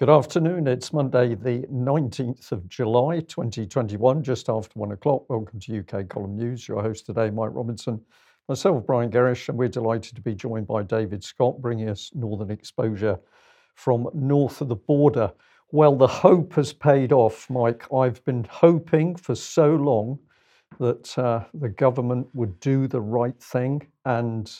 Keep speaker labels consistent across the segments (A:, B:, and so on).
A: Good afternoon. It's Monday, the 19th of July, 2021, just after one o'clock. Welcome to UK Column News. Your host today, Mike Robinson, myself, Brian Gerrish, and we're delighted to be joined by David Scott, bringing us Northern exposure from north of the border. Well, the hope has paid off, Mike. I've been hoping for so long that uh, the government would do the right thing and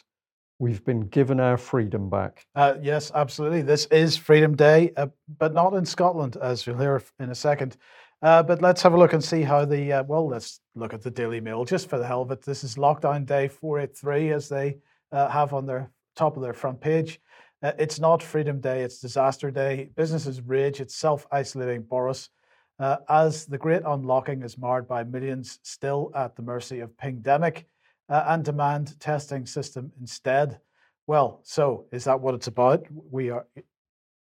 A: We've been given our freedom back.
B: Uh, yes, absolutely. This is Freedom Day, uh, but not in Scotland, as you'll hear in a second. Uh, but let's have a look and see how the, uh, well, let's look at the Daily Mail just for the hell of it. This is lockdown day 483, as they uh, have on their top of their front page. Uh, it's not Freedom Day, it's Disaster Day. Businesses rage, it's self isolating Boris. as the great unlocking is marred by millions still at the mercy of pandemic uh, and demand testing system instead. Well, so is that what it's about? We are.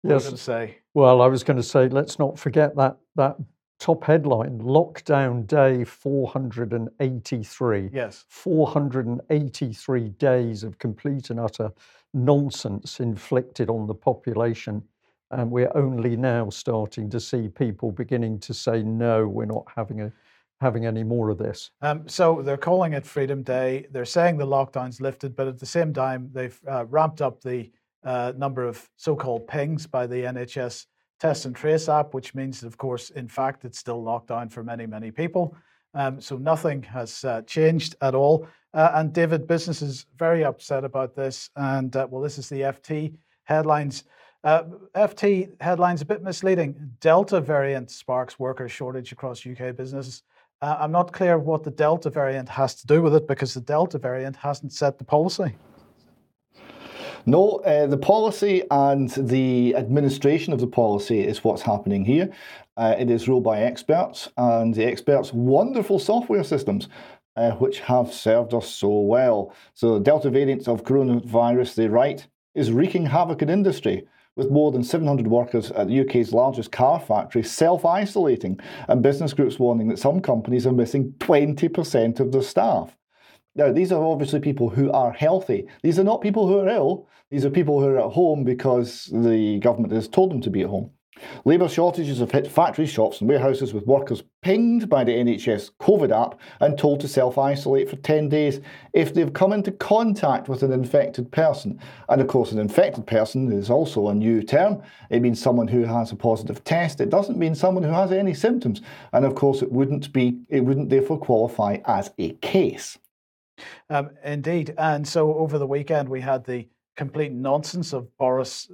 B: Yes. to say.
A: Well, I was going to say, let's not forget that that top headline: lockdown day 483.
B: Yes.
A: 483 days of complete and utter nonsense inflicted on the population. And we're only now starting to see people beginning to say, no, we're not having a having any more of this. Um,
B: so they're calling it Freedom Day. They're saying the lockdown's lifted, but at the same time, they've uh, ramped up the uh, number of so called pings by the NHS Test and Trace app, which means that, of course, in fact, it's still locked down for many, many people. Um, so nothing has uh, changed at all. Uh, and David, business is very upset about this. And uh, well, this is the FT headlines. Uh, FT headlines a bit misleading. Delta variant sparks worker shortage across UK businesses. Uh, I'm not clear what the Delta variant has to do with it because the Delta variant hasn't set the policy.
C: No, uh, the policy and the administration of the policy is what's happening here. Uh, it is ruled by experts, and the experts' wonderful software systems, uh, which have served us so well. So, the Delta variant of coronavirus, they write, is wreaking havoc in industry with more than 700 workers at the UK's largest car factory self isolating, and business groups warning that some companies are missing 20% of their staff. Now, these are obviously people who are healthy. These are not people who are ill. These are people who are at home because the government has told them to be at home. Labour shortages have hit factory shops and warehouses with workers pinged by the NHS COVID app and told to self isolate for 10 days if they've come into contact with an infected person. And of course, an infected person is also a new term. It means someone who has a positive test. It doesn't mean someone who has any symptoms. And of course, it wouldn't be, it wouldn't therefore qualify as a case.
B: Um, indeed. And so over the weekend, we had the complete nonsense of Boris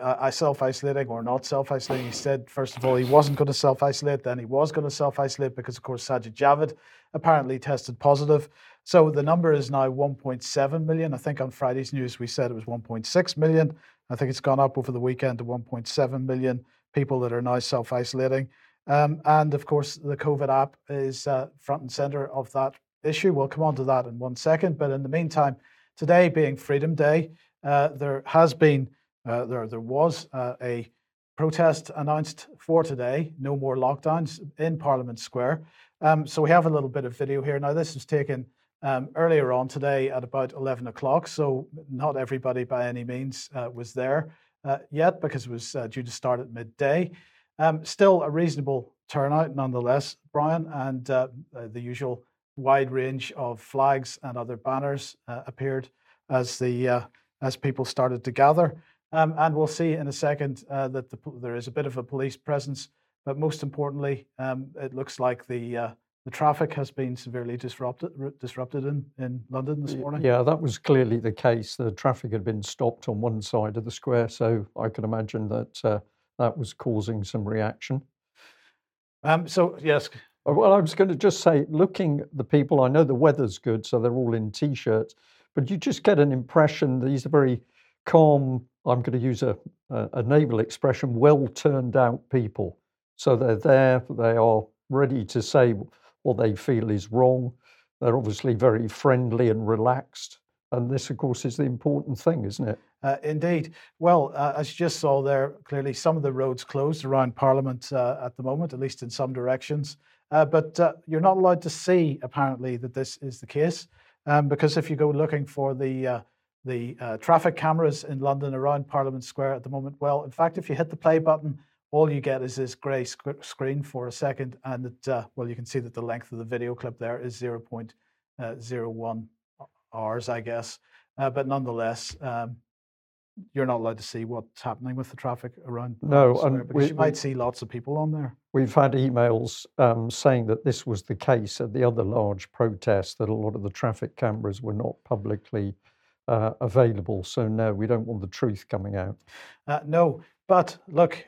B: uh, self isolating or not self isolating. He said, first of all, he wasn't going to self isolate, then he was going to self isolate because, of course, Sajid Javid apparently tested positive. So the number is now 1.7 million. I think on Friday's news we said it was 1.6 million. I think it's gone up over the weekend to 1.7 million people that are now self isolating. Um, and of course, the COVID app is uh, front and center of that issue. We'll come on to that in one second. But in the meantime, today being Freedom Day, uh, there has been, uh, there, there was uh, a protest announced for today, no more lockdowns in Parliament Square. Um, so we have a little bit of video here. Now, this was taken um, earlier on today at about 11 o'clock, so not everybody by any means uh, was there uh, yet because it was due to start at midday. Um, still a reasonable turnout nonetheless, Brian, and the usual wide range of flags and other banners appeared as the as people started to gather. Um, and we'll see in a second uh, that the, there is a bit of a police presence, but most importantly, um, it looks like the uh, the traffic has been severely disrupted disrupted in, in London this morning.
A: Yeah, that was clearly the case. The traffic had been stopped on one side of the square, so I can imagine that uh, that was causing some reaction.
B: Um, so yes.
A: Uh, well, I was going to just say, looking at the people, I know the weather's good, so they're all in t-shirts but you just get an impression these are very calm, I'm going to use a, a, a naval expression, well turned out people. So they're there, they are ready to say what they feel is wrong. They're obviously very friendly and relaxed. And this, of course, is the important thing, isn't it?
B: Uh, indeed. Well, uh, as you just saw there, clearly some of the roads closed around Parliament uh, at the moment, at least in some directions. Uh, but uh, you're not allowed to see, apparently, that this is the case. Um, because if you go looking for the uh, the uh, traffic cameras in London around Parliament Square at the moment, well, in fact, if you hit the play button all you get is this grey sc- screen for a second, and it, uh, well, you can see that the length of the video clip there is 0.01 hours, I guess. Uh, but nonetheless, um, you're not allowed to see what's happening with the traffic around.
A: No,
B: Square, because
A: we-
B: you might
A: we-
B: see lots of people on there.
A: We've had emails um, saying that this was the case at the other large protest, that a lot of the traffic cameras were not publicly uh, available. So, no, we don't want the truth coming out.
B: Uh, no, but look,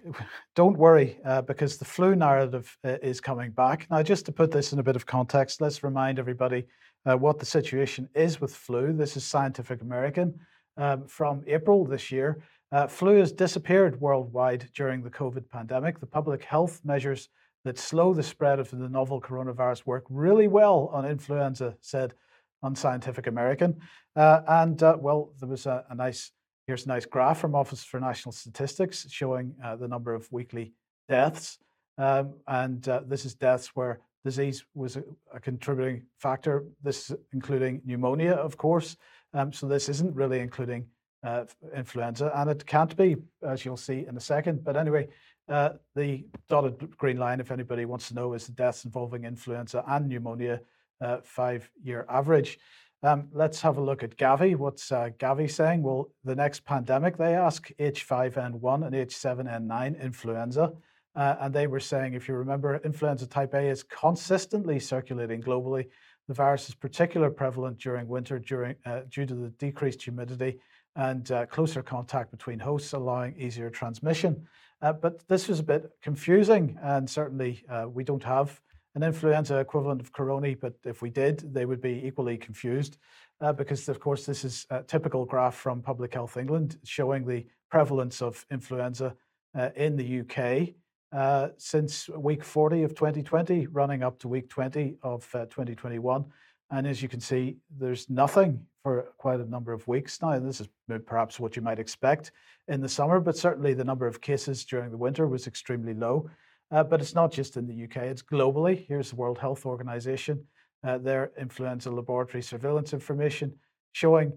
B: don't worry uh, because the flu narrative uh, is coming back. Now, just to put this in a bit of context, let's remind everybody uh, what the situation is with flu. This is Scientific American um, from April this year. Uh, flu has disappeared worldwide during the COVID pandemic. The public health measures that slow the spread of the novel coronavirus work really well on influenza, said on Scientific American. Uh, and uh, well, there was a, a nice Here's a nice graph from Office for National Statistics showing uh, the number of weekly deaths. Um, and uh, this is deaths where disease was a, a, contributing factor. This is including pneumonia, of course. Um, so this isn't really including uh, influenza, and it can't be, as you'll see in a second. But anyway, uh, the dotted green line, if anybody wants to know, is the deaths involving influenza and pneumonia uh, five-year average. Um, let's have a look at Gavi. What's uh, Gavi saying? Well, the next pandemic, they ask H5N1 and H7N9 influenza. Uh, and they were saying, if you remember, influenza type A is consistently circulating globally. The virus is particularly prevalent during winter during, uh, due to the decreased humidity and uh, closer contact between hosts, allowing easier transmission. Uh, but this was a bit confusing, and certainly uh, we don't have an influenza equivalent of corona, but if we did, they would be equally confused uh, because, of course, this is a typical graph from Public Health England showing the prevalence of influenza uh, in the UK uh, since week 40 of 2020, running up to week 20 of uh, 2021. And as you can see, there's nothing for quite a number of weeks now. And this is perhaps what you might expect in the summer, but certainly the number of cases during the winter was extremely low. Uh, but it's not just in the UK, it's globally. Here's the World Health Organization, uh, their influenza laboratory surveillance information showing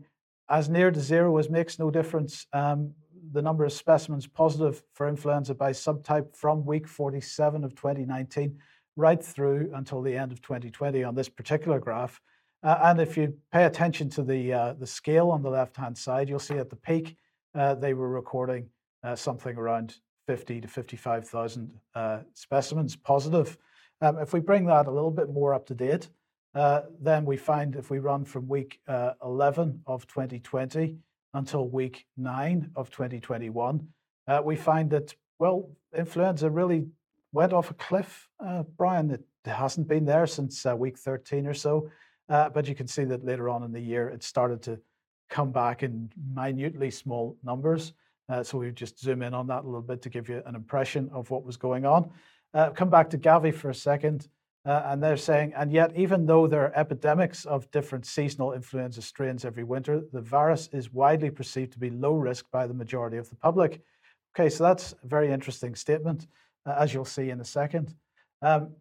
B: as near to zero as makes no difference. Um, the number of specimens positive for influenza by subtype from week 47 of 2019 right through until the end of 2020 on this particular graph. Uh, and if you pay attention to the, uh, the scale on the left hand side, you'll see at the peak uh, they were recording uh, something around 50 to 55,000 uh, specimens positive. Um, if we bring that a little bit more up to date, uh, then we find if we run from week uh, 11 of 2020 until week 9 of 2021, uh, we find that, well, influenza really went off a cliff, Brian. It hasn't been there since week 13 or so. But you can see that later on in the year, it started to come back in minutely small numbers. Uh, so we just zoom in on that a little bit to give you an impression of what was going on. Uh, come back to Gavi for a second. Uh, and they're saying, and yet, even though there are epidemics of different seasonal influenza strains every winter, the virus is widely perceived to be low risk by the majority of the public. Okay, so that's a very interesting statement, uh, as you'll see in a second. Um,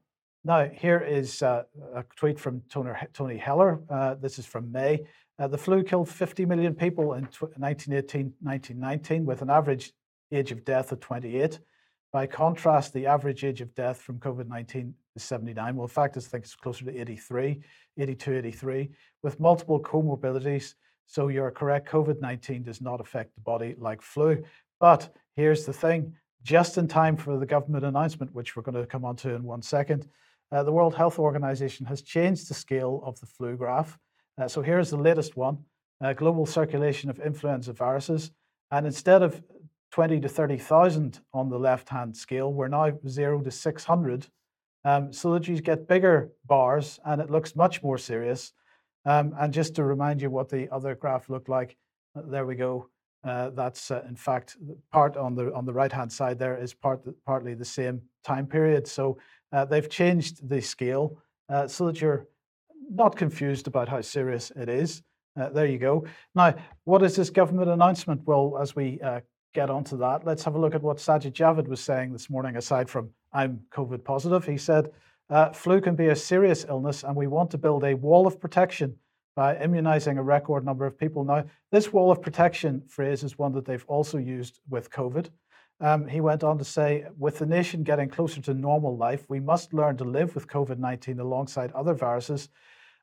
B: now, here is uh, a tweet from Tony Heller. Uh, this is from May. Uh, the flu killed 50 million people in 1918 1919 with an average age of death of 28. By contrast, the average age of death from COVID 19 is 79. Well, in fact, I think it's closer to 83, 82, 83, with multiple comorbidities. So you're correct, COVID 19 does not affect the body like flu. But here's the thing just in time for the government announcement, which we're going to come on to in one second, uh, the World Health Organization has changed the scale of the flu graph uh, so here's the latest one uh, global circulation of influenza viruses. And instead of 20 to 30,000 on the left hand scale, we're now 0 to 600. Um, so that you get bigger bars and it looks much more serious. Um, and just to remind you what the other graph looked like, uh, there we go. Uh, that's uh, in fact part on the on the right hand side there is part partly the same time period. So uh, they've changed the scale uh, so that you're not confused about how serious it is. Uh, there you go. Now, what is this government announcement? Well, as we uh, get onto that, let's have a look at what Sajid Javid was saying this morning, aside from I'm COVID positive. He said, uh, flu can be a serious illness, and we want to build a wall of protection by immunizing a record number of people. Now, this wall of protection phrase is one that they've also used with COVID. Um, he went on to say, with the nation getting closer to normal life, we must learn to live with COVID 19 alongside other viruses.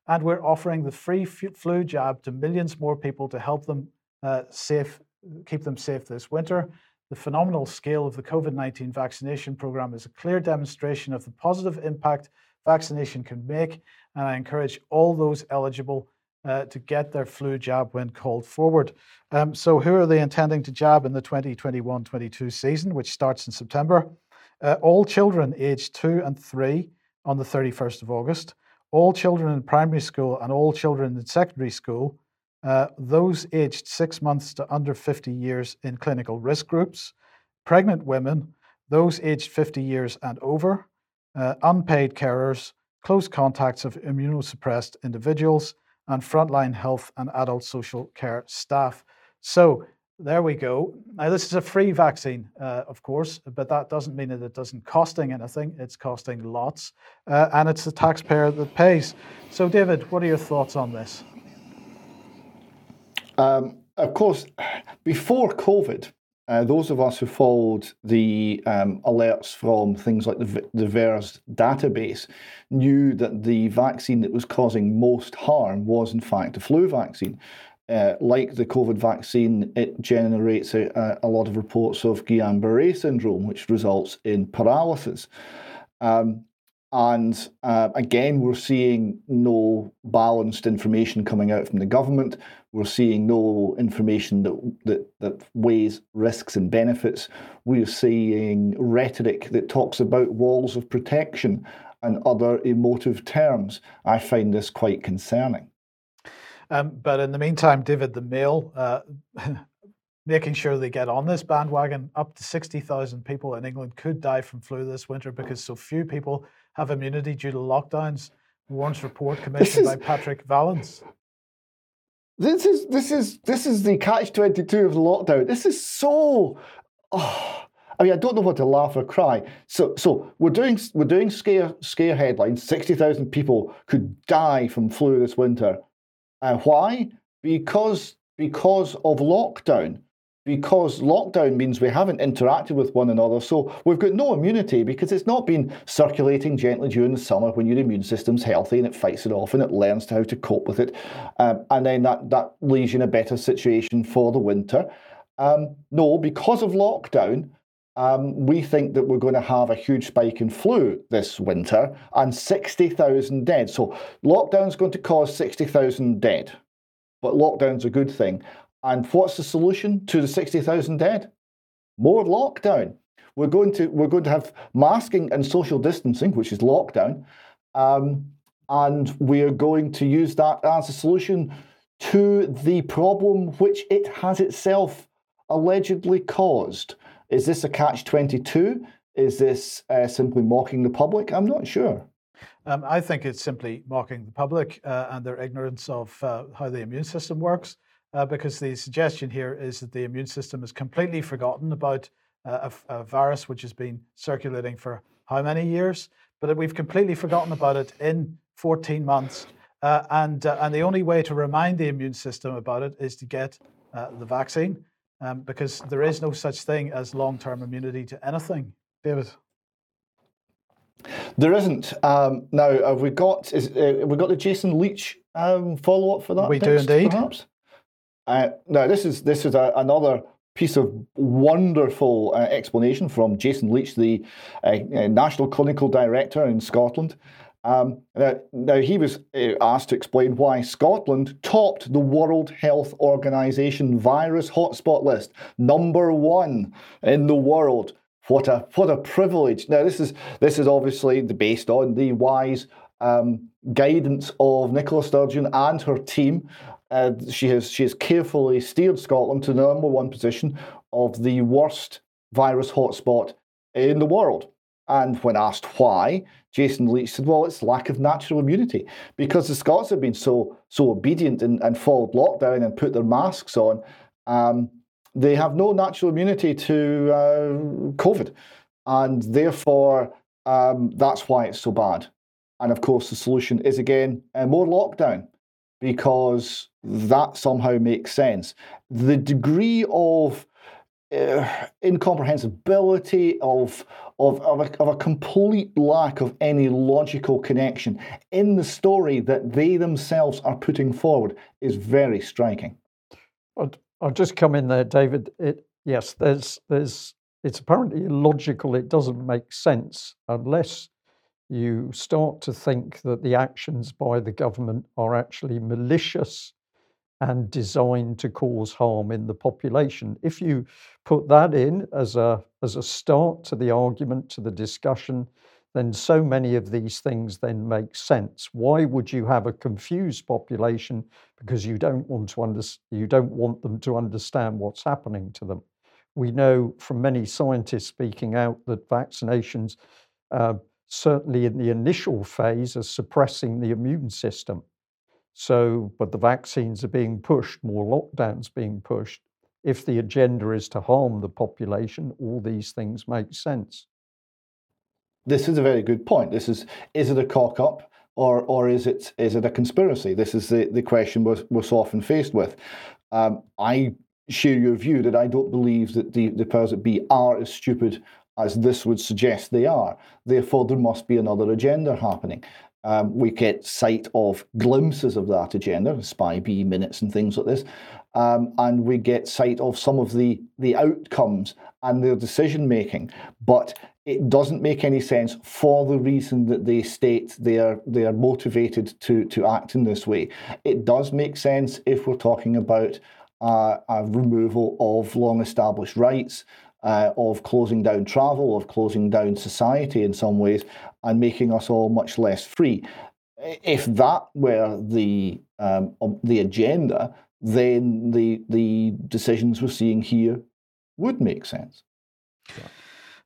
B: And we're offering the free flu jab to millions more people to help them uh, safe, keep them safe this winter. The phenomenal scale of the COVID 19 vaccination program is a clear demonstration of the positive impact vaccination can make. And I encourage all those eligible uh, to get their flu jab when called forward. Um, so, who are they intending to jab in the 2021 22 season, which starts in September? Uh, all children aged two and three on the 31st of August, all children in primary school and all children in secondary school, uh, those aged six months to under 50 years in clinical risk groups, pregnant women, those aged 50 years and over, uh, unpaid carers, close contacts of immunosuppressed individuals, and frontline health and adult social care staff. So there we go. Now, this is a free vaccine, uh, of course, but that doesn't mean that it doesn't costing anything. It's costing lots, uh, and it's the taxpayer that pays. So, David, what are your thoughts on this?
C: Um, of course, before COVID, uh, those of us who followed the um, alerts from things like the, the VAERS database knew that the vaccine that was causing most harm was, in fact, a flu vaccine. Uh, like the COVID vaccine, it generates a, a lot of reports of Guillain Barre syndrome, which results in paralysis. Um, and uh, again, we're seeing no balanced information coming out from the government. We're seeing no information that, that, that weighs risks and benefits. We're seeing rhetoric that talks about walls of protection and other emotive terms. I find this quite concerning.
B: Um, but in the meantime, David, the Mail, uh, making sure they get on this bandwagon, up to 60,000 people in England could die from flu this winter because so few people have immunity due to lockdowns. Warren's report commissioned is, by Patrick Vallance.
C: This is this is this is the catch twenty two of the lockdown. This is so. Oh, I mean, I don't know what to laugh or cry. So, so we're doing we're doing scare scare headlines. Sixty thousand people could die from flu this winter. Uh, why? Because because of lockdown because lockdown means we haven't interacted with one another. So we've got no immunity because it's not been circulating gently during the summer when your immune system's healthy and it fights it off and it learns how to cope with it. Um, and then that, that leaves you in a better situation for the winter. Um, no, because of lockdown, um, we think that we're going to have a huge spike in flu this winter and 60,000 dead. So lockdown's going to cause 60,000 dead but lockdown's a good thing. And what's the solution to the 60,000 dead? More lockdown. We're going to we're going to have masking and social distancing, which is lockdown, um, and we are going to use that as a solution to the problem which it has itself allegedly caused. Is this a catch twenty two? Is this uh, simply mocking the public? I'm not sure.
B: Um, I think it's simply mocking the public uh, and their ignorance of uh, how the immune system works uh, because the suggestion here is that the immune system has completely forgotten about uh, a, a, virus which has been circulating for how many years, but we've completely forgotten about it in 14 months. Uh, and, uh, and the only way to remind the immune system about it is to get uh, the vaccine, um, because there is no such thing as long term immunity to anything. David.
C: There isn't. Um, now, have we got is uh, we got the Jason Leitch um, follow up for that?
B: We do indeed. Perhaps?
C: Now, this is this is a, another piece of wonderful uh, explanation from Jason Leitch, the uh, uh National Clinical Director in Scotland. Um, now, now, he was uh, asked to explain why Scotland topped the World Health Organization virus hotspot list, number one in the world. What a what a privilege! Now, this is this is obviously based on the wise um, guidance of Nicola Sturgeon and her team uh, she has she has carefully steered Scotland to the number one position of the worst virus hotspot in the world. And when asked why, Jason Leitch said, "Well, it's lack of natural immunity because the Scots have been so so obedient and, and followed lockdown and put their masks on. Um, they have no natural immunity to uh, COVID, and therefore um, that's why it's so bad. And of course, the solution is again uh, more lockdown because that somehow makes sense. The degree of uh, incomprehensibility, of, of, of, a, of a complete lack of any logical connection in the story that they themselves are putting forward is very striking.
A: I'll, I'll just come in there, David. It, yes, there's, there's, it's apparently illogical. It doesn't make sense unless you start to think that the actions by the government are actually malicious and designed to cause harm in the population. If you put that in as a, as a start to the argument, to the discussion, then so many of these things then make sense. Why would you have a confused population because you don't want to under, you don't want them to understand what's happening to them? We know from many scientists speaking out that vaccinations, uh, certainly in the initial phase, are suppressing the immune system. So, but the vaccines are being pushed, more lockdowns being pushed. If the agenda is to harm the population, all these things make sense.
C: This is a very good point. This is is it a cock up or or is it is it a conspiracy? This is the, the question we're, we're so often faced with. Um, I share your view that I don't believe that the, the powers that be are as stupid as this would suggest they are. Therefore, there must be another agenda happening. Um, we get sight of glimpses of that agenda, SPI-B minutes and things like this, um, and we get sight of some of the the outcomes and their decision making. But it doesn't make any sense for the reason that they state they are they are motivated to to act in this way. It does make sense if we're talking about uh, a removal of long established rights, uh, of closing down travel, of closing down society in some ways, and making us all much less free. If that were the um, the agenda, then the the decisions we're seeing here would make sense.
B: Yeah.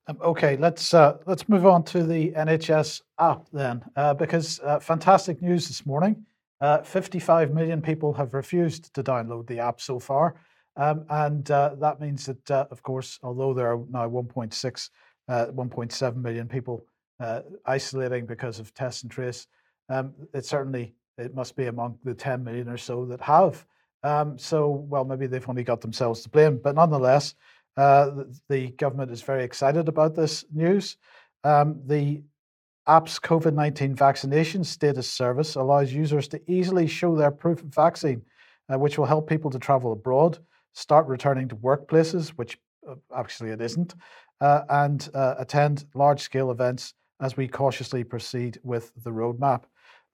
B: Um, okay, let's uh, let's move on to the NHS app then, uh, because uh, fantastic news this morning. Uh, 55 million people have refused to download the app so far. Um, and uh, that means that, uh, of course, although there are now 1.6, uh, 1.7 million people uh, isolating because of test and trace, um, it certainly it must be among the 10 million or so that have. Um, so, well, maybe they've only got themselves to blame, but nonetheless, uh, the, the, government is very excited about this news. Um, the app's COVID 19 vaccination status service allows users to easily show their proof of vaccine, uh, which will help people to travel abroad start returning to workplaces, which uh, actually it isn't, uh, and uh, attend large scale events as we cautiously proceed with the roadmap.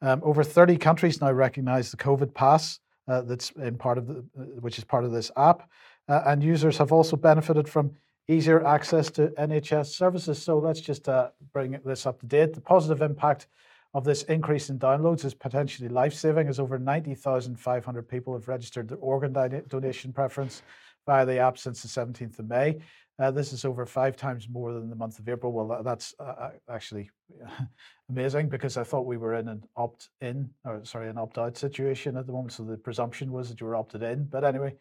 B: Um, over 30 countries now recognize the COVID pass uh, that's in part of the, uh, which is part of this app, uh, and users have also benefited from easier access to NHS services. So let's just bring this up to date. The positive impact of this increase in downloads is potentially life-saving as over 90,500 people have registered their organ donation preference via the app since the 17th of May. Uh, this is over five times more than the month of April. Well, that's uh, uh actually amazing because I thought we were in an opt-in, or sorry, an opt-out situation at the moment. So the presumption was that you were opted in. But anyway,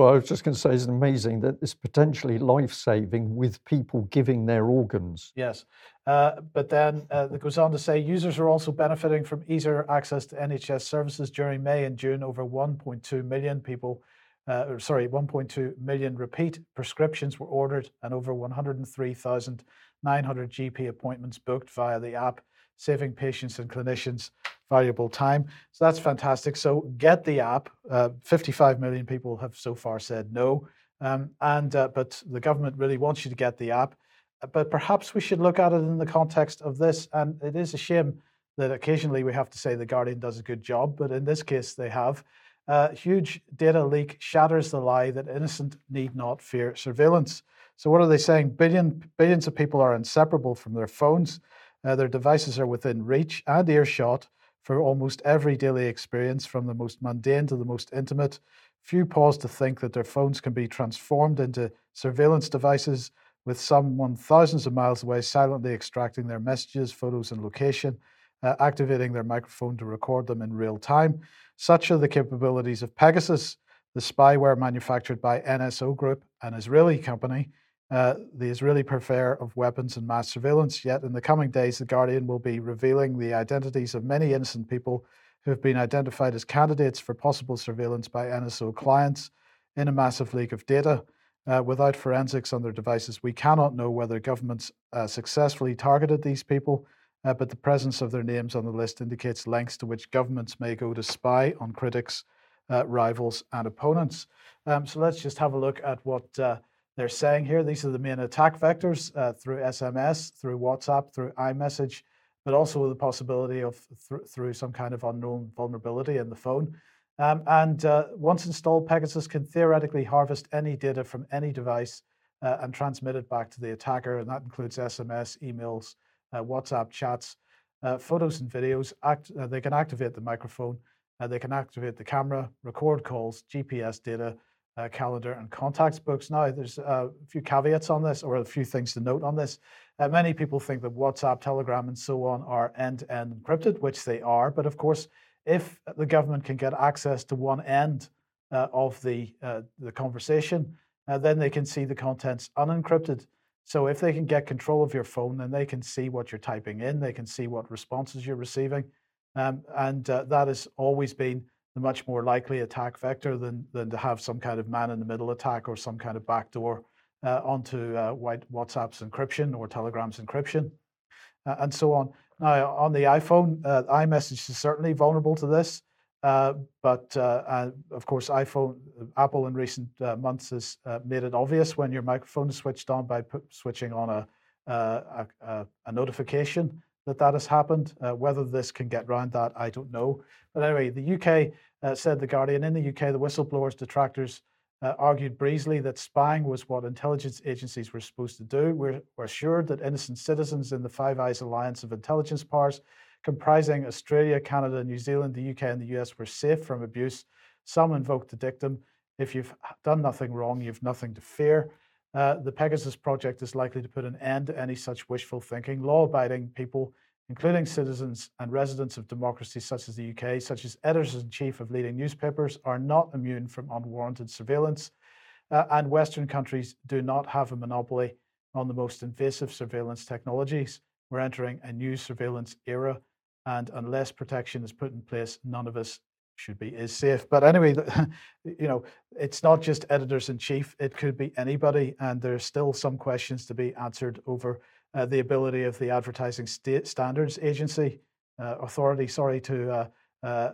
A: well, I was just going to say it's amazing that it's potentially life saving with people giving their organs.
B: Yes. Uh, but then uh, it goes on to say users are also benefiting from easier access to NHS services during May and June. Over 1.2 million people, uh, sorry, 1.2 million repeat prescriptions were ordered and over 103,900 GP appointments booked via the app, saving patients and clinicians valuable time. So that's fantastic. So get the app. Uh, 55 million people have so far said no. Um, and uh, but the government really wants you to get the app. Uh, but perhaps we should look at it in the context of this. And it is a shame that occasionally we have to say the Guardian does a good job, but in this case they have. Uh, huge data leak shatters the lie that innocent need not fear surveillance. So what are they saying? Billion billions of people are inseparable from their phones. Uh, their devices are within reach and earshot for almost every daily experience, from the most mundane to the most intimate. Few pause to think that their phones can be transformed into surveillance devices, with someone thousands of miles away silently extracting their messages, photos, and location, uh, activating their microphone to record them in real time. Such are the capabilities of Pegasus, the spyware manufactured by NSO Group, an Israeli company, uh, the Israeli purveyor of weapons and mass surveillance. Yet in the coming days, The Guardian will be revealing the identities of many innocent people who have been identified as candidates for possible surveillance by NSO clients in a massive leak of data. Uh, without forensics on their devices, we cannot know whether governments uh, successfully targeted these people, uh, but the presence of their names on the list indicates lengths to which governments may go to spy on critics, uh, rivals, and opponents. Um, so let's just have a look at what uh, they're saying here. These are the main attack vectors uh, through SMS, through WhatsApp, through iMessage, but also the possibility of th- through some kind of unknown vulnerability in the phone. Um, and uh, once installed, Pegasus can theoretically harvest any data from any device uh, and transmit it back to the attacker. And that includes SMS, emails, uh, WhatsApp chats, uh, photos and videos. Act, uh, they can activate the microphone, they can activate the camera, record calls, GPS data, calendar, and contacts books. Now, there's a few caveats on this, or a few things to note on this. many people think that WhatsApp, Telegram, and so on are end to end encrypted, which they are. But of course, if the government can get access to one end uh, of the uh, the conversation, uh, then they can see the contents unencrypted. So if they can get control of your phone, then they can see what you're typing in. They can see what responses you're receiving, um, and uh, that has always been the much more likely attack vector than than to have some kind of man-in-the-middle attack or some kind of backdoor uh, onto uh, WhatsApp's encryption or Telegram's encryption, and so on. Now, on the iPhone, uh, iMessage is certainly vulnerable to this. Uh, but uh, of course, iPhone, Apple in recent uh, months has uh, made it obvious when your microphone is switched on by switching on a, uh, a, a, notification that that has happened. whether this can get around that, I don't know. But anyway, the UK said the Guardian in the UK, the whistleblowers, detractors uh, argued breezily that spying was what intelligence agencies were supposed to do. We're, we're assured that innocent citizens in the Five Eyes alliance of intelligence powers, comprising Australia, Canada, New Zealand, the UK, and the US, were safe from abuse. Some invoked the dictum if you've done nothing wrong, you've nothing to fear. Uh, the Pegasus project is likely to put an end to any such wishful thinking. Law abiding people including citizens and residents of democracies such as the UK, such as editors in chief of leading newspapers, are not immune from unwarranted surveillance. Uh, and Western countries do not have a monopoly on the most invasive surveillance technologies. We're entering a new surveillance era, and unless protection is put in place, none of us should be is safe. But anyway, you know, it's not just editors in chief; it could be anybody, and there's still some questions to be answered over uh, the ability of the Advertising State Standards Agency uh, authority, sorry, to uh, uh,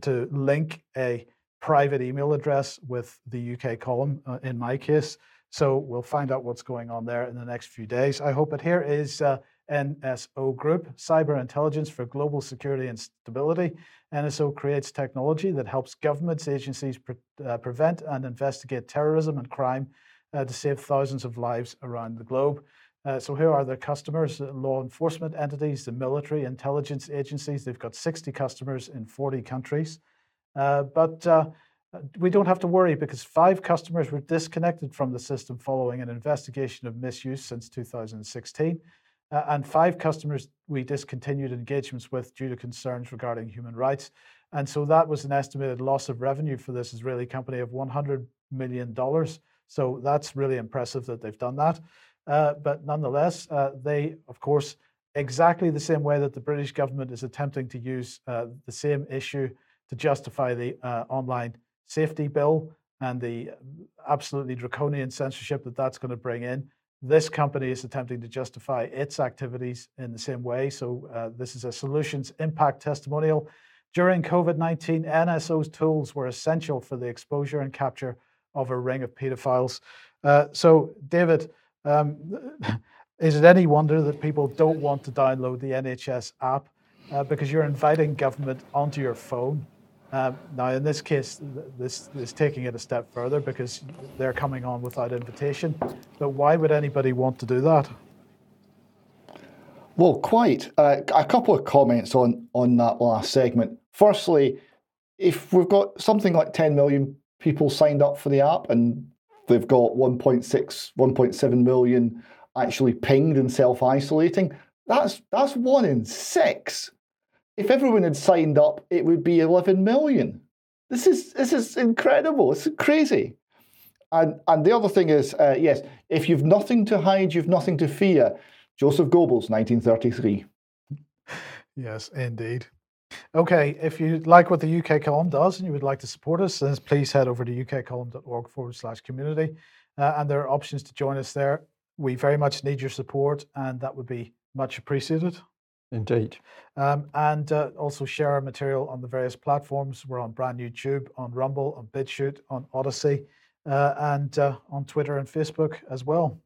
B: to link a private email address with the UK column. Uh, in my case, so we'll find out what's going on there in the next few days. I hope it. Here is NSO Group, Cyber Intelligence for Global Security and Stability. NSO creates technology that helps governments, agencies pre- uh, prevent and investigate terrorism and crime uh, to save thousands of lives around the globe. Uh, so here are their customers, uh, law enforcement entities, the military, intelligence agencies. They've got 60 customers in 40 countries. Uh, but uh, we don't have to worry because five customers were disconnected from the system following an investigation of misuse since 2016. Uh, and five customers we discontinued engagements with due to concerns regarding human rights. And so that was an estimated loss of revenue for this Israeli company of $100 million. So that's really impressive that they've done that. Uh, but nonetheless, uh, they, of course, exactly the same way that the British government is attempting to use uh, the same issue to justify the uh, online safety bill and the absolutely draconian censorship that that's going to bring in. This company is attempting to justify its activities in the same way. So, uh, this is a solutions impact testimonial. During COVID 19, NSO's tools were essential for the exposure and capture of a ring of pedophiles. so, David, um, is it any wonder that people don't want to download the NHS app uh, because you're inviting government onto your phone? Um, now, in this case, this is taking it a step further because they're coming on without invitation. But why would anybody want to do that?
C: Well, quite. Uh, a couple of comments on, on that last segment. Firstly, if we've got something like 10 million people signed up for the app and They've got 1.6, 1.7 million actually pinged and self-isolating. That's that's one in six. If everyone had signed up, it would be 11 million. This is this is incredible. It's crazy. And and the other thing is, uh, yes, if you've nothing to hide, you've nothing to fear. Joseph Goebbels, 1933.
B: Yes, indeed. Okay, if you like what the UK column does and you would like to support us, then please head over to ukcolumn.org forward slash community. uh, and there are options to join us there. We very much need your support, and that would be much appreciated.
A: Indeed.
B: Um, and uh, also share our material on the various platforms. We're on brand YouTube, on Rumble, on BitChute, on Odysee, uh, and uh, on Twitter and Facebook as well.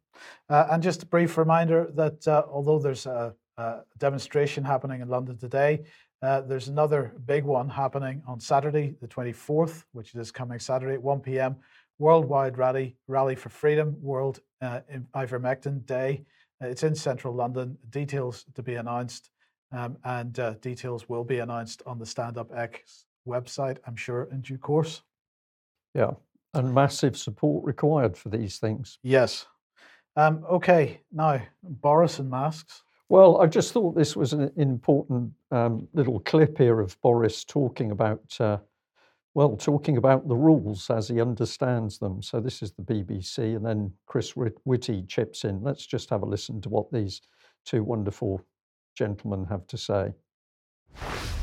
B: Uh, and just a brief reminder that uh, although there's a, a, demonstration happening in London today, uh, there's another big one happening on Saturday, the 24th, which is coming Saturday at 1 p.m. Worldwide Rally Rally for Freedom World Ivermectin Day. It's in central London. Details to be announced. Um, and uh, details will be announced on the Stand Up X website, I'm sure, in due course.
A: Yeah, and massive support required for these things.
B: Yes. Um, okay, now, Boris and masks.
A: Well, I just thought this was an important um, little clip here of Boris talking about, uh, well, talking about the rules as he understands them. So this is the BBC, and then Chris Whitty chips in. Let's just have a listen to what these two wonderful gentlemen have to say?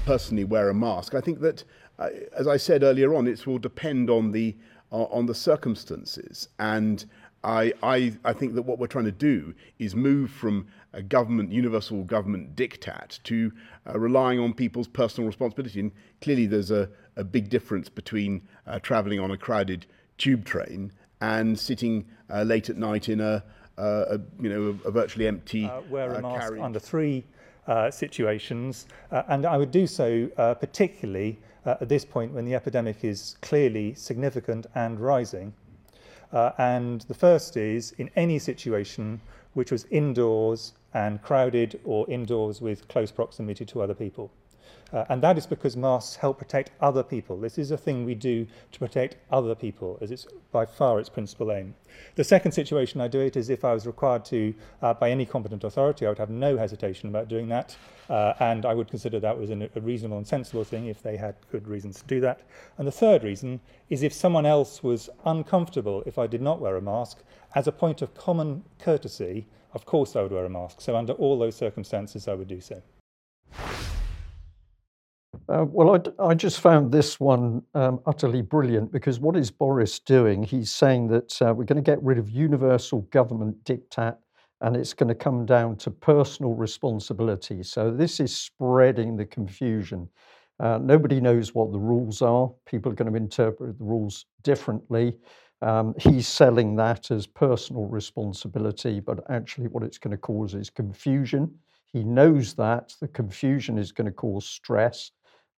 D: Personally, wear a mask. I think that, uh, as I said earlier on, it will depend on the uh, on the circumstances, and I, I I think that what we're trying to do is move from a government universal government diktat to uh, relying on people's personal responsibility. And clearly, there's a, a big difference between uh, travelling on a crowded tube train and sitting uh, late at night in a, a you know a, a virtually empty
E: uh, wear a mask carriage. under three uh, situations, uh, and I would do so uh, particularly uh, at this point when the epidemic is clearly significant and rising. Uh, and the first is in any situation which was indoors and crowded or indoors with close proximity to other people. Uh, and that is because masks help protect other people. This is a thing we do to protect other people, as it's by far its principal aim. The second situation I do it is if I was required to, uh, by any competent authority, I would have no hesitation about doing that. Uh, and I would consider that was a reasonable and sensible thing if they had good reasons to do that. And the third reason is if someone else was uncomfortable if I did not wear a mask, as a point of common courtesy, of course I would wear a mask. So under all those circumstances, I would do so.
A: Uh, well, I, I, just found this one um, utterly brilliant because what is Boris doing? He's saying that uh, we're going to get rid of universal government diktat and it's going to come down to personal responsibility. So this is spreading the confusion. Uh, nobody knows what the rules are. People are going to interpret the rules differently. Um, he's selling that as personal responsibility, but actually, what it's going to cause is confusion. He knows that the confusion is going to cause stress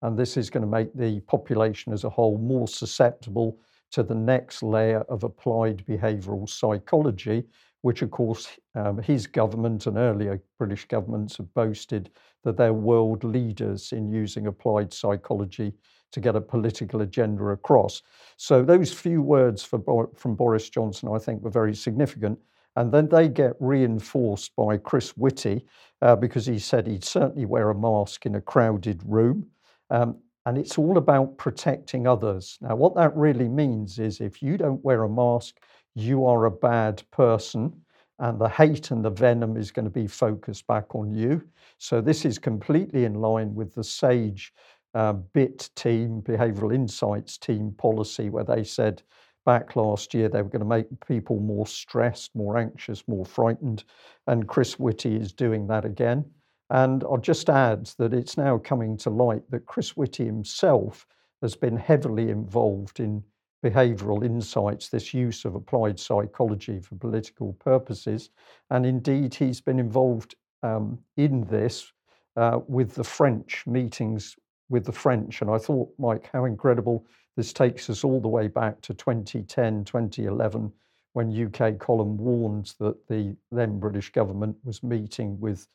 A: and this is going to make the population as a whole more susceptible to the next layer of applied behavioral psychology, which, of course, um, his government and earlier British governments have boasted that they're world leaders in using applied psychology to get a political agenda across. So, those few words for, from Boris Johnson, I think, were very significant. And then they get reinforced by Chris Whitty uh, because he said he'd certainly wear a mask in a crowded room. Um, and it's all about protecting others. Now, what that really means is if you don't wear a mask, you are a bad person, and the hate and the venom is going to be focused back on you. So, this is completely in line with the SAGE uh, BIT team, Behavioral Insights team policy, where they said back last year they were going to make people more stressed, more anxious, more frightened. And Chris Whitty is doing that again. And I'll just add that it's now coming to light that Chris Whitty himself has been heavily involved in behavioral insights, this use of applied psychology for political purposes. And indeed, he's been involved um, in this uh, with the French meetings with the French. And I thought, Mike, how incredible this takes us all the way back to 2010, 2011, when UK Column warned that the then British government was meeting with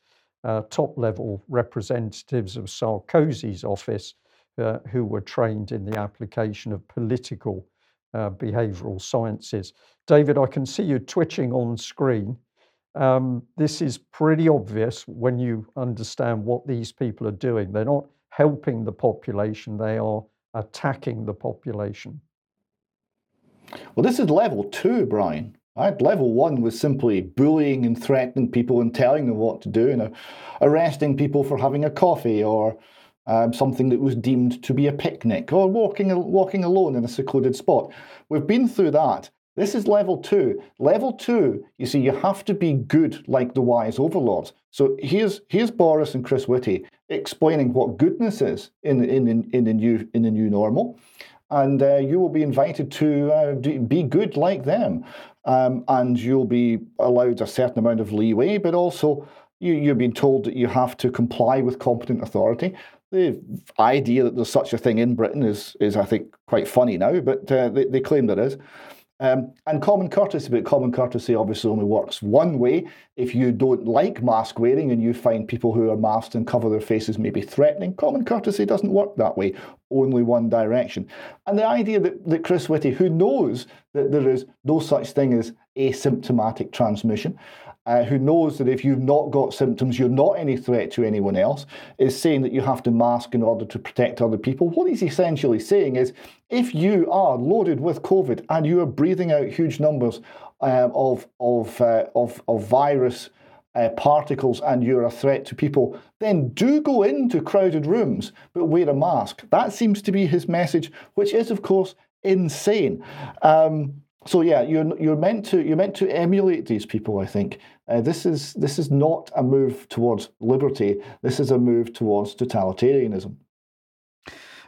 A: uh, top level representatives of Sarkozy's office uh, who were trained in the application of political uh, behavioral sciences. David, I can see you twitching on screen. Um, this is pretty obvious when you understand what these people are doing. They're not helping the population, they are attacking the population.
C: Well, this is level two, Brian. Right? Level one was simply bullying and threatening people and telling them what to do, and uh, arresting people for having a coffee or um, something that was deemed to be a picnic or walking walking alone in a secluded spot. We've been through that. This is level two. Level two, you see, you have to be good like the wise overlords. So here's here's Boris and Chris Whitty explaining what goodness is in in in, in the new in the new normal, and uh, you will be invited to uh, be good like them, um, and you'll be allowed a certain amount of leeway, but also you, you're being told that you have to comply with competent authority. The idea that there's such a thing in Britain is, is I think, quite funny now, but uh, they, they claim there is. Um, and common courtesy, but common courtesy obviously only works one way. If you don't like mask wearing and you find people who are masked and cover their faces maybe threatening, common courtesy doesn't work that way, only one direction. And the idea that, that Chris Whitty, who knows that there is no such thing as asymptomatic transmission, uh, who knows that if you've not got symptoms, you're not any threat to anyone else, is saying that you have to mask in order to protect other people. What he's essentially saying is if you are loaded with COVID and you are breathing out huge numbers um, of, of, uh, of, of virus uh, particles and you're a threat to people, then do go into crowded rooms, but wear a mask. That seems to be his message, which is, of course, insane. Um, so yeah, you're you're meant to you're meant to emulate these people. I think uh, this is this is not a move towards liberty. This is a move towards totalitarianism.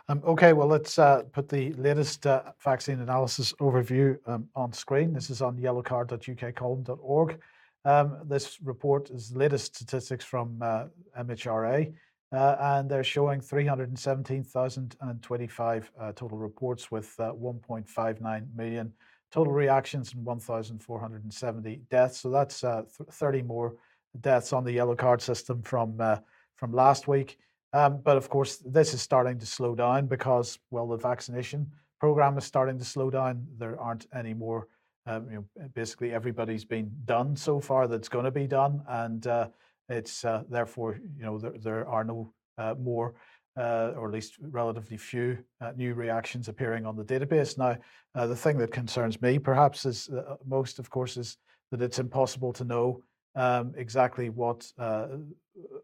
B: Um, okay, well, let's uh, put the latest uh, vaccine analysis overview um, on screen. This is on yellowcard.ukcolumn.org. Um, this report is the latest statistics from uh, MHRA, uh, and they're showing 317,025 uh, total reports with 1.59 million total reactions and 1,470 deaths. So that's uh, 30 more deaths on the yellow card system from uh, from last week. Um, but of course, this is starting to slow down because well, the vaccination program is starting to slow down. There aren't any more. Um, you know, basically everybody's been done so far that's going to be done, and uh, it's uh, therefore you know there, there are no uh, more uh, or at least relatively few uh, new reactions appearing on the database. Now, uh, the thing that concerns me perhaps is uh, most, of course, is that it's impossible to know um, exactly what uh,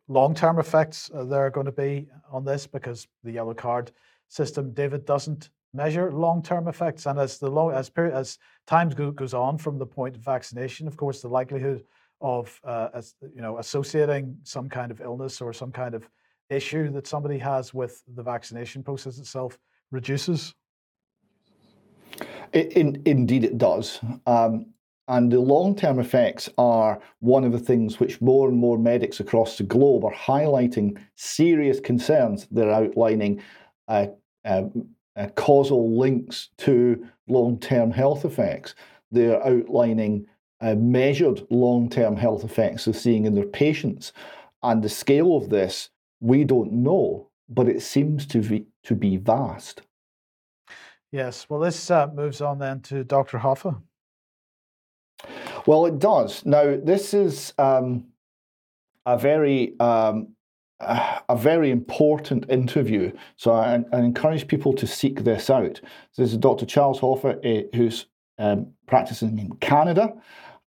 B: long-term effects uh, there are going to be on this because the yellow card system, David, doesn't measure long-term effects. And as the long as period, as time goes on from the point of vaccination, of course, the likelihood of as, you know associating some kind of illness or some kind of issue that somebody has with the vaccination process itself reduces?
C: In, indeed, it does. Um, and the long term effects are one of the things which more and more medics across the globe are highlighting serious concerns. They're outlining uh, uh, uh, causal links to long term health effects. They're outlining uh, measured long term health effects they're seeing in their patients. And the scale of this we don't know, but it seems to be, to be vast.
B: Yes. Well, this uh, moves on then to Dr. Hoffe.
C: Well, it does. Now, this is um, a very um, a very important interview. So I, I, encourage people to seek this out. This is Dr. Charles Hoffe, uh, who's um, practicing in Canada,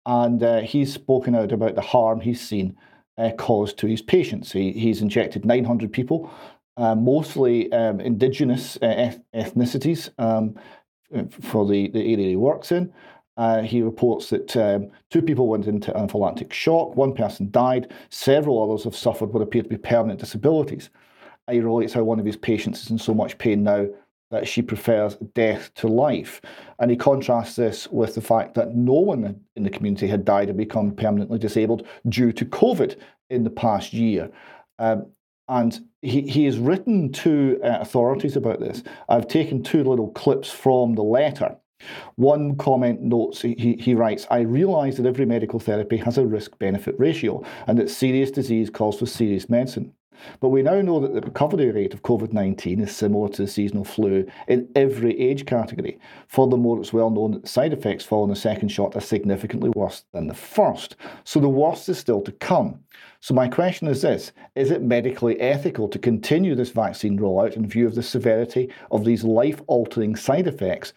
C: and uh, he's spoken out about the harm he's seen uh, caused to his patients. He, he's injected 900 people, uh, mostly um, indigenous uh, ethnicities um, for the, the area he works in. Uh, he reports that um, two people went into anaphylactic shock, one person died, several others have suffered what appear to be permanent disabilities. He relates how one of his patients is in so much pain now that she prefers death to life. And he contrasts this with the fact that no one in the community had died or become permanently disabled due to COVID in the past year. Um, and he, he has written to uh, authorities about this. I've taken two little clips from the letter. One comment notes, he, he writes, I realise that every medical therapy has a risk benefit ratio and that serious disease calls for serious medicine. But we now know that the recovery rate of COVID 19 is similar to the seasonal flu in every age category. Furthermore, it's well known that side effects following the second shot are significantly worse than the first. So the worst is still to come. So, my question is this Is it medically ethical to continue this vaccine rollout in view of the severity of these life altering side effects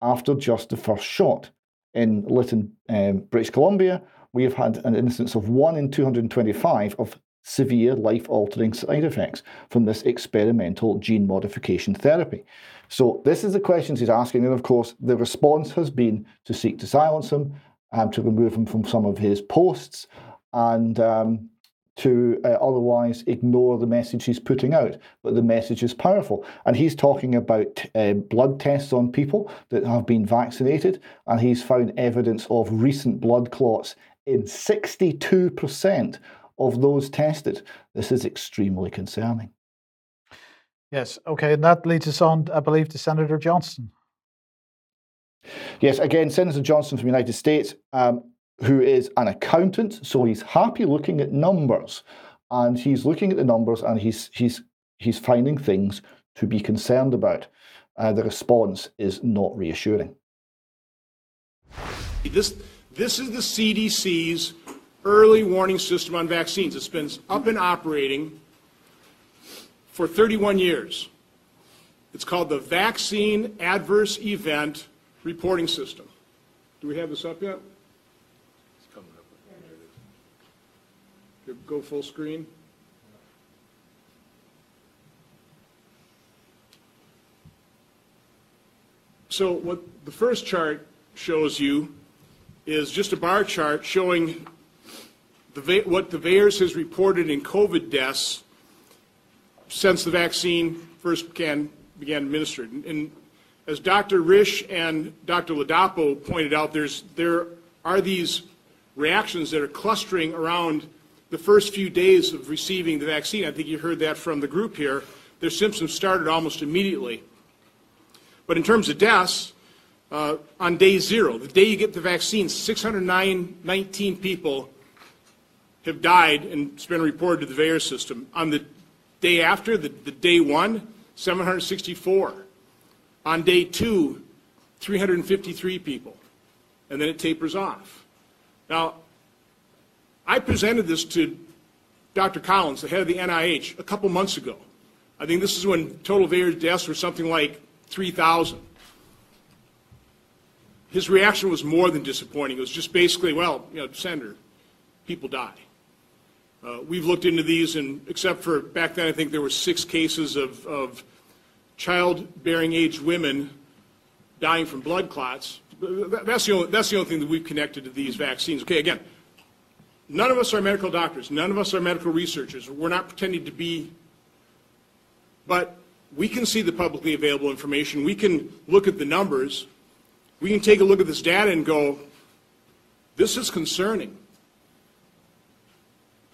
C: after just the first shot? In Lytton, um, British Columbia, we have had an instance of 1 in 225 of severe life altering side effects from this experimental gene modification therapy. So this is the questions he's asking, and of course, the response has been to seek to silence him, um, to remove him from some of his posts, and um, to uh, otherwise ignore the message he's putting out. But the message is powerful. And he's talking about uh, blood tests on people that have been vaccinated, and he's found evidence of recent blood clots in 62% of those tested. This is extremely concerning.
B: Yes, okay, and that leads us on, I believe, to Senator Johnson.
C: Yes, again, Senator Johnson from the United States. Um, who is an accountant, so he's happy looking at numbers, and he's looking at the numbers and he's he's he's finding things to be concerned about. Uh, the response is not reassuring.
F: This this is the CDC's early warning system on vaccines. It's been up and operating for 31 years. It's called the Vaccine Adverse Event Reporting System. Do we have this up yet? It's coming up. There it is. Go full screen. So what the first chart shows you is just a bar chart showing the, what the VAERS has reported in COVID deaths since the vaccine first began, began administered. And, and as Dr. Risch and Dr. Ladapo pointed out, there are these reactions that are clustering around the first few days of receiving the vaccine, I think you heard that from the group here, their symptoms started almost immediately. But in terms of deaths, uh, on day zero, the day you get the vaccine, 619 people have died and it's been reported to the VAERS system. On the day after, the, the day one, 764. On day two, 353 people. And then it tapers off. Now, I presented this to Dr. Collins, the head of the NIH, a couple months ago. I think this is when total VAERS deaths were something like 3,000. His reaction was more than disappointing. It was just basically, well, you know, Senator, people die. Uh, we've looked into these, and except for back then, I think there were six cases of, of childbearing age women dying from blood clots. That's the, only, that's the only thing that we've connected to these vaccines. Okay, again, None of us are medical doctors. None of us are medical researchers. We're not pretending to be. But we can see the publicly available information. We can look at the numbers. We can take a look at this data and go, this is concerning.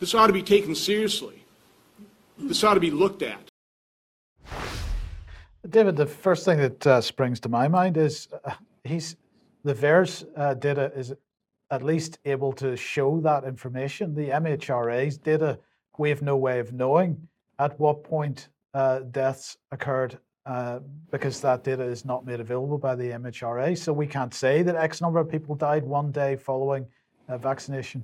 F: This ought to be taken seriously. This ought to be looked at.
B: David, the first thing that uh, springs to my mind is uh, he's the VAERS uh, data is at least able to show that information. The MHRA's data, we have no way of knowing at what point uh, deaths occurred uh, because that data is not made available by the MHRA. So we can't say that X number of people died one day following uh, vaccination.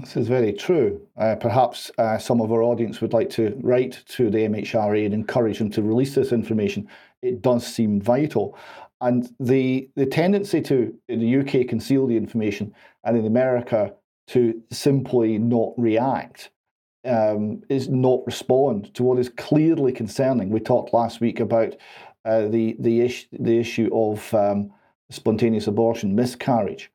C: This is very true. Uh, perhaps uh, some of our audience would like to write to the MHRA and encourage them to release this information. It does seem vital. And the, the tendency to, in the UK, conceal the information and in America to simply not react um, is not respond to what is clearly concerning. We talked last week about uh, the, the, ish, the issue of um, spontaneous abortion, miscarriage.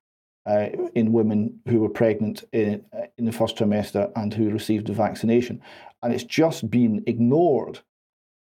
C: Uh, in women who were pregnant in, in the first trimester and who received the vaccination. And it's just been ignored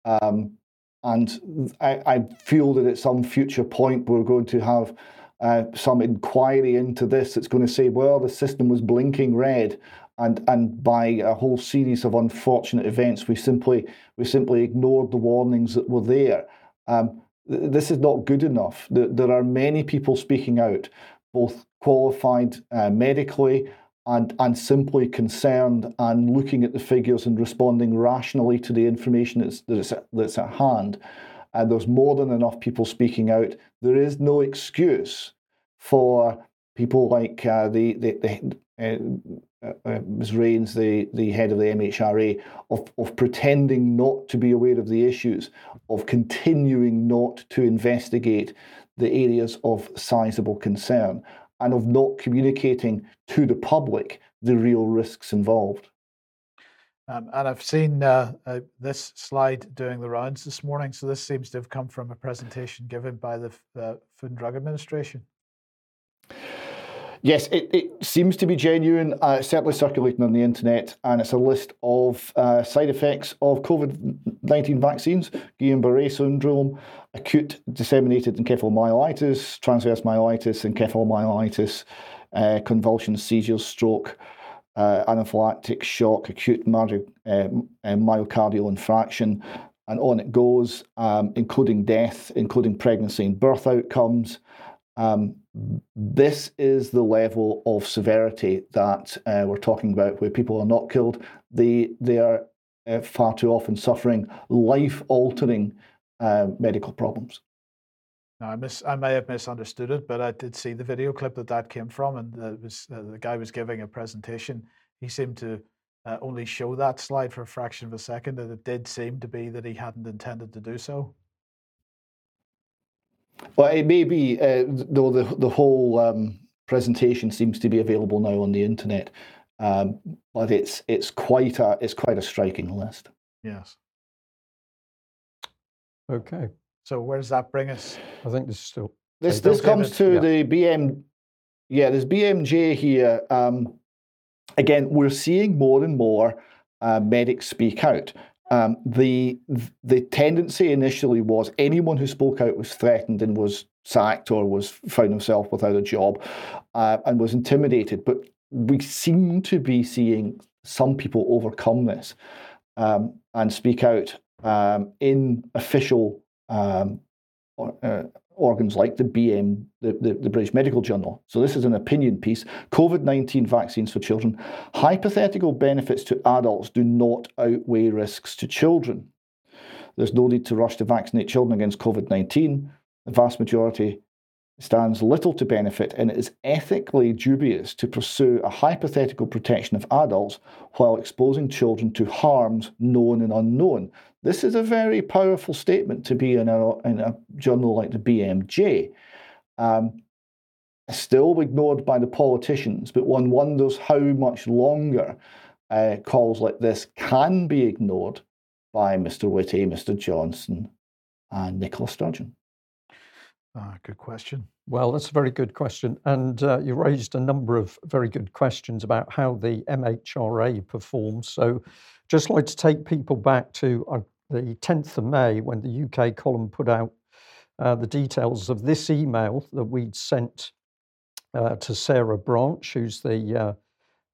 C: um, and I, I, feel that at some future point we're going to have uh, some inquiry into this that's going to say, well, the system was blinking red, and and by a whole series of unfortunate events, we simply we simply ignored the warnings that were there. Um, th- this is not good enough. There, there are many people speaking out, both qualified uh, medically and, and simply concerned and looking at the figures and responding rationally to the information that's, that's, that's at hand. And there's more than enough people speaking out. There is no excuse for people like uh, the, the, the uh, uh, Ms. Rains, the, the head of the MHRA, of, of pretending not to be aware of the issues, of continuing not to investigate the areas of sizable concern and of not communicating to the public the real risks involved.
B: Um, and I've seen uh, uh, this slide doing the rounds this morning. So this seems to have come from a presentation given by the uh, Food and Drug Administration.
C: Yes, it, it seems to be genuine. Uh, it's certainly circulating on the internet, and it's a list of uh, side effects of COVID 19 vaccines Guillain Barre syndrome, acute disseminated encephalomyelitis, transverse myelitis, encephalomyelitis, uh, convulsions, seizures, stroke, uh, anaphylactic shock, acute uh, uh, myocardial infarction, and on it goes, um, including death, including pregnancy and birth outcomes. Um, this is the level of severity that uh, we're talking about, where people are not killed. They, they are uh, far too often suffering life altering uh, medical problems.
B: Now, I, mis- I may have misunderstood it, but I did see the video clip that that came from, and the, was, uh, the guy was giving a presentation. He seemed to uh, only show that slide for a fraction of a second, and it did seem to be that he hadn't intended to do so.
C: Well, it may be, uh, though the, the whole um, presentation seems to be available now on the internet, um, but it's it's quite a it's quite a striking list.
B: Yes.
A: Okay.
B: So where does that bring us?
A: I think this is still.
C: This this comes to
A: yeah.
C: the BM. Yeah, there's BMJ here. Um, again, we're seeing more and more uh, medics speak out. Um, the the tendency initially was anyone who spoke out was threatened and was sacked or was found himself without a job uh, and was intimidated. But we seem to be seeing some people overcome this um, and speak out um, in official um, uh, organs like the BM, the, the, the, British Medical Journal. So this is an opinion piece. COVID-19 vaccines for children. Hypothetical benefits to adults do not outweigh risks to children. There's no need to rush to vaccinate children against COVID-19. The vast majority stands little to benefit, and it is ethically dubious to pursue a hypothetical protection of adults while exposing children to harms known and unknown. This is a very powerful statement to be in a, in a journal like the BMJ. Um, still ignored by the politicians, but one wonders how much longer uh, calls like this can be ignored by Mr. Whitty, Mr. Johnson, and Nicola Sturgeon.
B: Ah, good question.
A: Well, that's a very good question. And uh, you raised a number of very good questions about how the MHRA performs. So, just like to take people back to uh, the 10th of May when the UK column put out uh, the details of this email that we'd sent uh, to Sarah Branch, who's the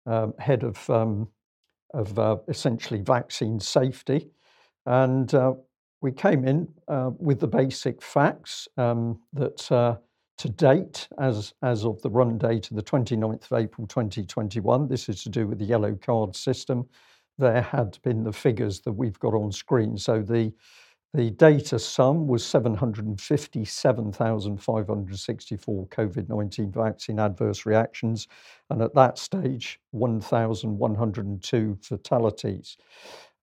A: uh, um, head of, um, of uh, essentially vaccine safety. And we came in uh, with the basic facts um, that uh, to date, as, as of the run date of the 29th of April 2021, this is to do with the yellow card system, there had been the figures that we've got on screen. So the, the data sum was 757,564 COVID 19 vaccine adverse reactions, and at that stage, 1,102 fatalities.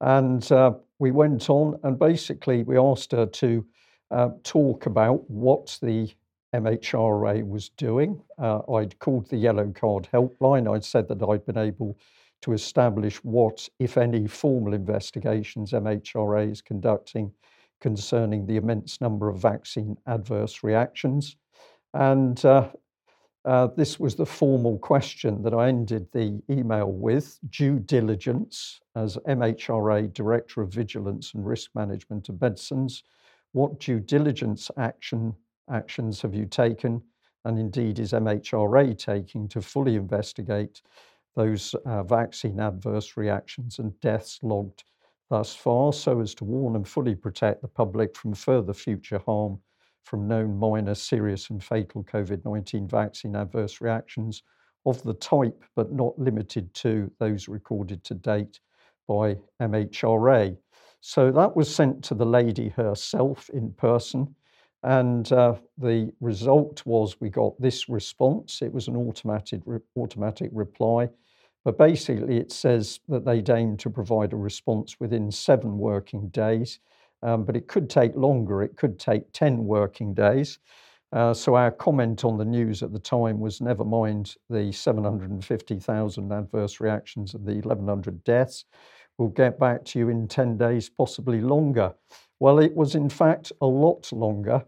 A: And uh, we went on and basically we asked her to uh, talk about what the MHRA was doing. Uh, I'd called the Yellow Card Helpline. I'd said that I'd been able to establish what, if any, formal investigations MHRA is conducting concerning the immense number of vaccine adverse reactions. And uh, uh, this was the formal question that I ended the email with due diligence as MHRA Director of Vigilance and Risk Management of Medicines. What due diligence action, actions have you taken? And indeed, is MHRA taking to fully investigate those uh, vaccine adverse reactions and deaths logged thus far so as to warn and fully protect the public from further future harm from known minor, serious, and fatal COVID 19 vaccine adverse reactions of the type, but not limited to those recorded to date by MHRA. So that was sent to the lady herself in person. And uh, the result was we got this response. It was an automatic, re- automatic reply. But basically, it says that they'd aim to provide a response within seven working days um, but it could take longer. It could take 10 working days. Uh, so our comment on the news at the time was never mind the 750,000 adverse reactions and the 1,100 deaths. We'll get back to you in 10 days, possibly longer. Well, it was in fact a lot longer.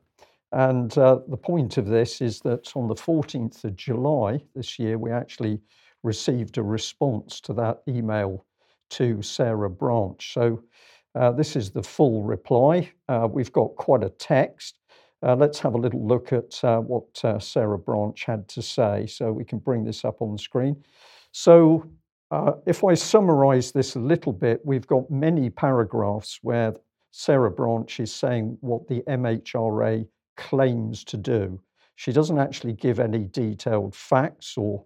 A: And uh, the point of this is that on the 14th of July this year, we actually received a response to that email to Sarah Branch. So uh, this is the full reply. Uh, we've got quite a text. Uh, let's have a little look at uh, what uh, Sarah Branch had to say. So we can bring this up on the screen. So if I summarize this a little bit, we've got many paragraphs where Sarah Branch is saying what the MHRA claims to do. She doesn't actually give any detailed facts or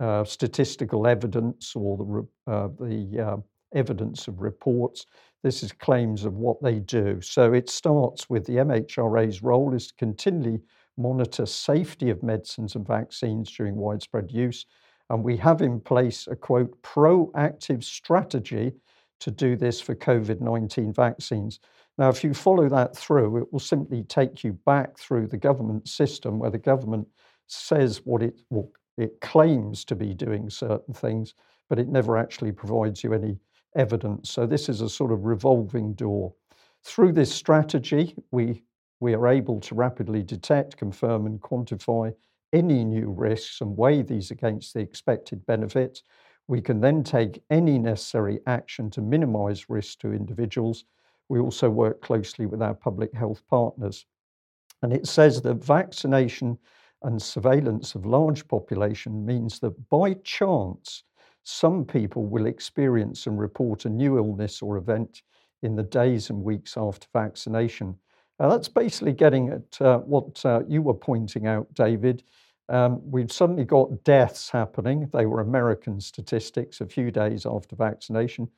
A: uh, statistical evidence or the, uh, the evidence of reports. This is claims of what they do. So it starts with the MHRA's role is to continually monitor safety of medicines and vaccines during widespread use. And we have in place a quote, proactive strategy to do this for COVID 19 vaccines. Now, if you follow that through, it will simply take you back through the government system where the government says what it, it claims to be doing certain things, but it never actually provides you any evidence. So, this is a sort of revolving door. Through this strategy, we, we are able to rapidly detect, confirm, and quantify any new risks and weigh these against the expected benefits. We can then take any necessary action to minimize risk to individuals we also work closely with our public health partners. And it says that vaccination and surveillance of large population means that by chance, some people will experience and report a new illness or event in the days and weeks after vaccination. Now, that's basically getting at uh, what uh, you were pointing out, David. Um, we've suddenly got deaths happening. They were American statistics a few days after vaccination.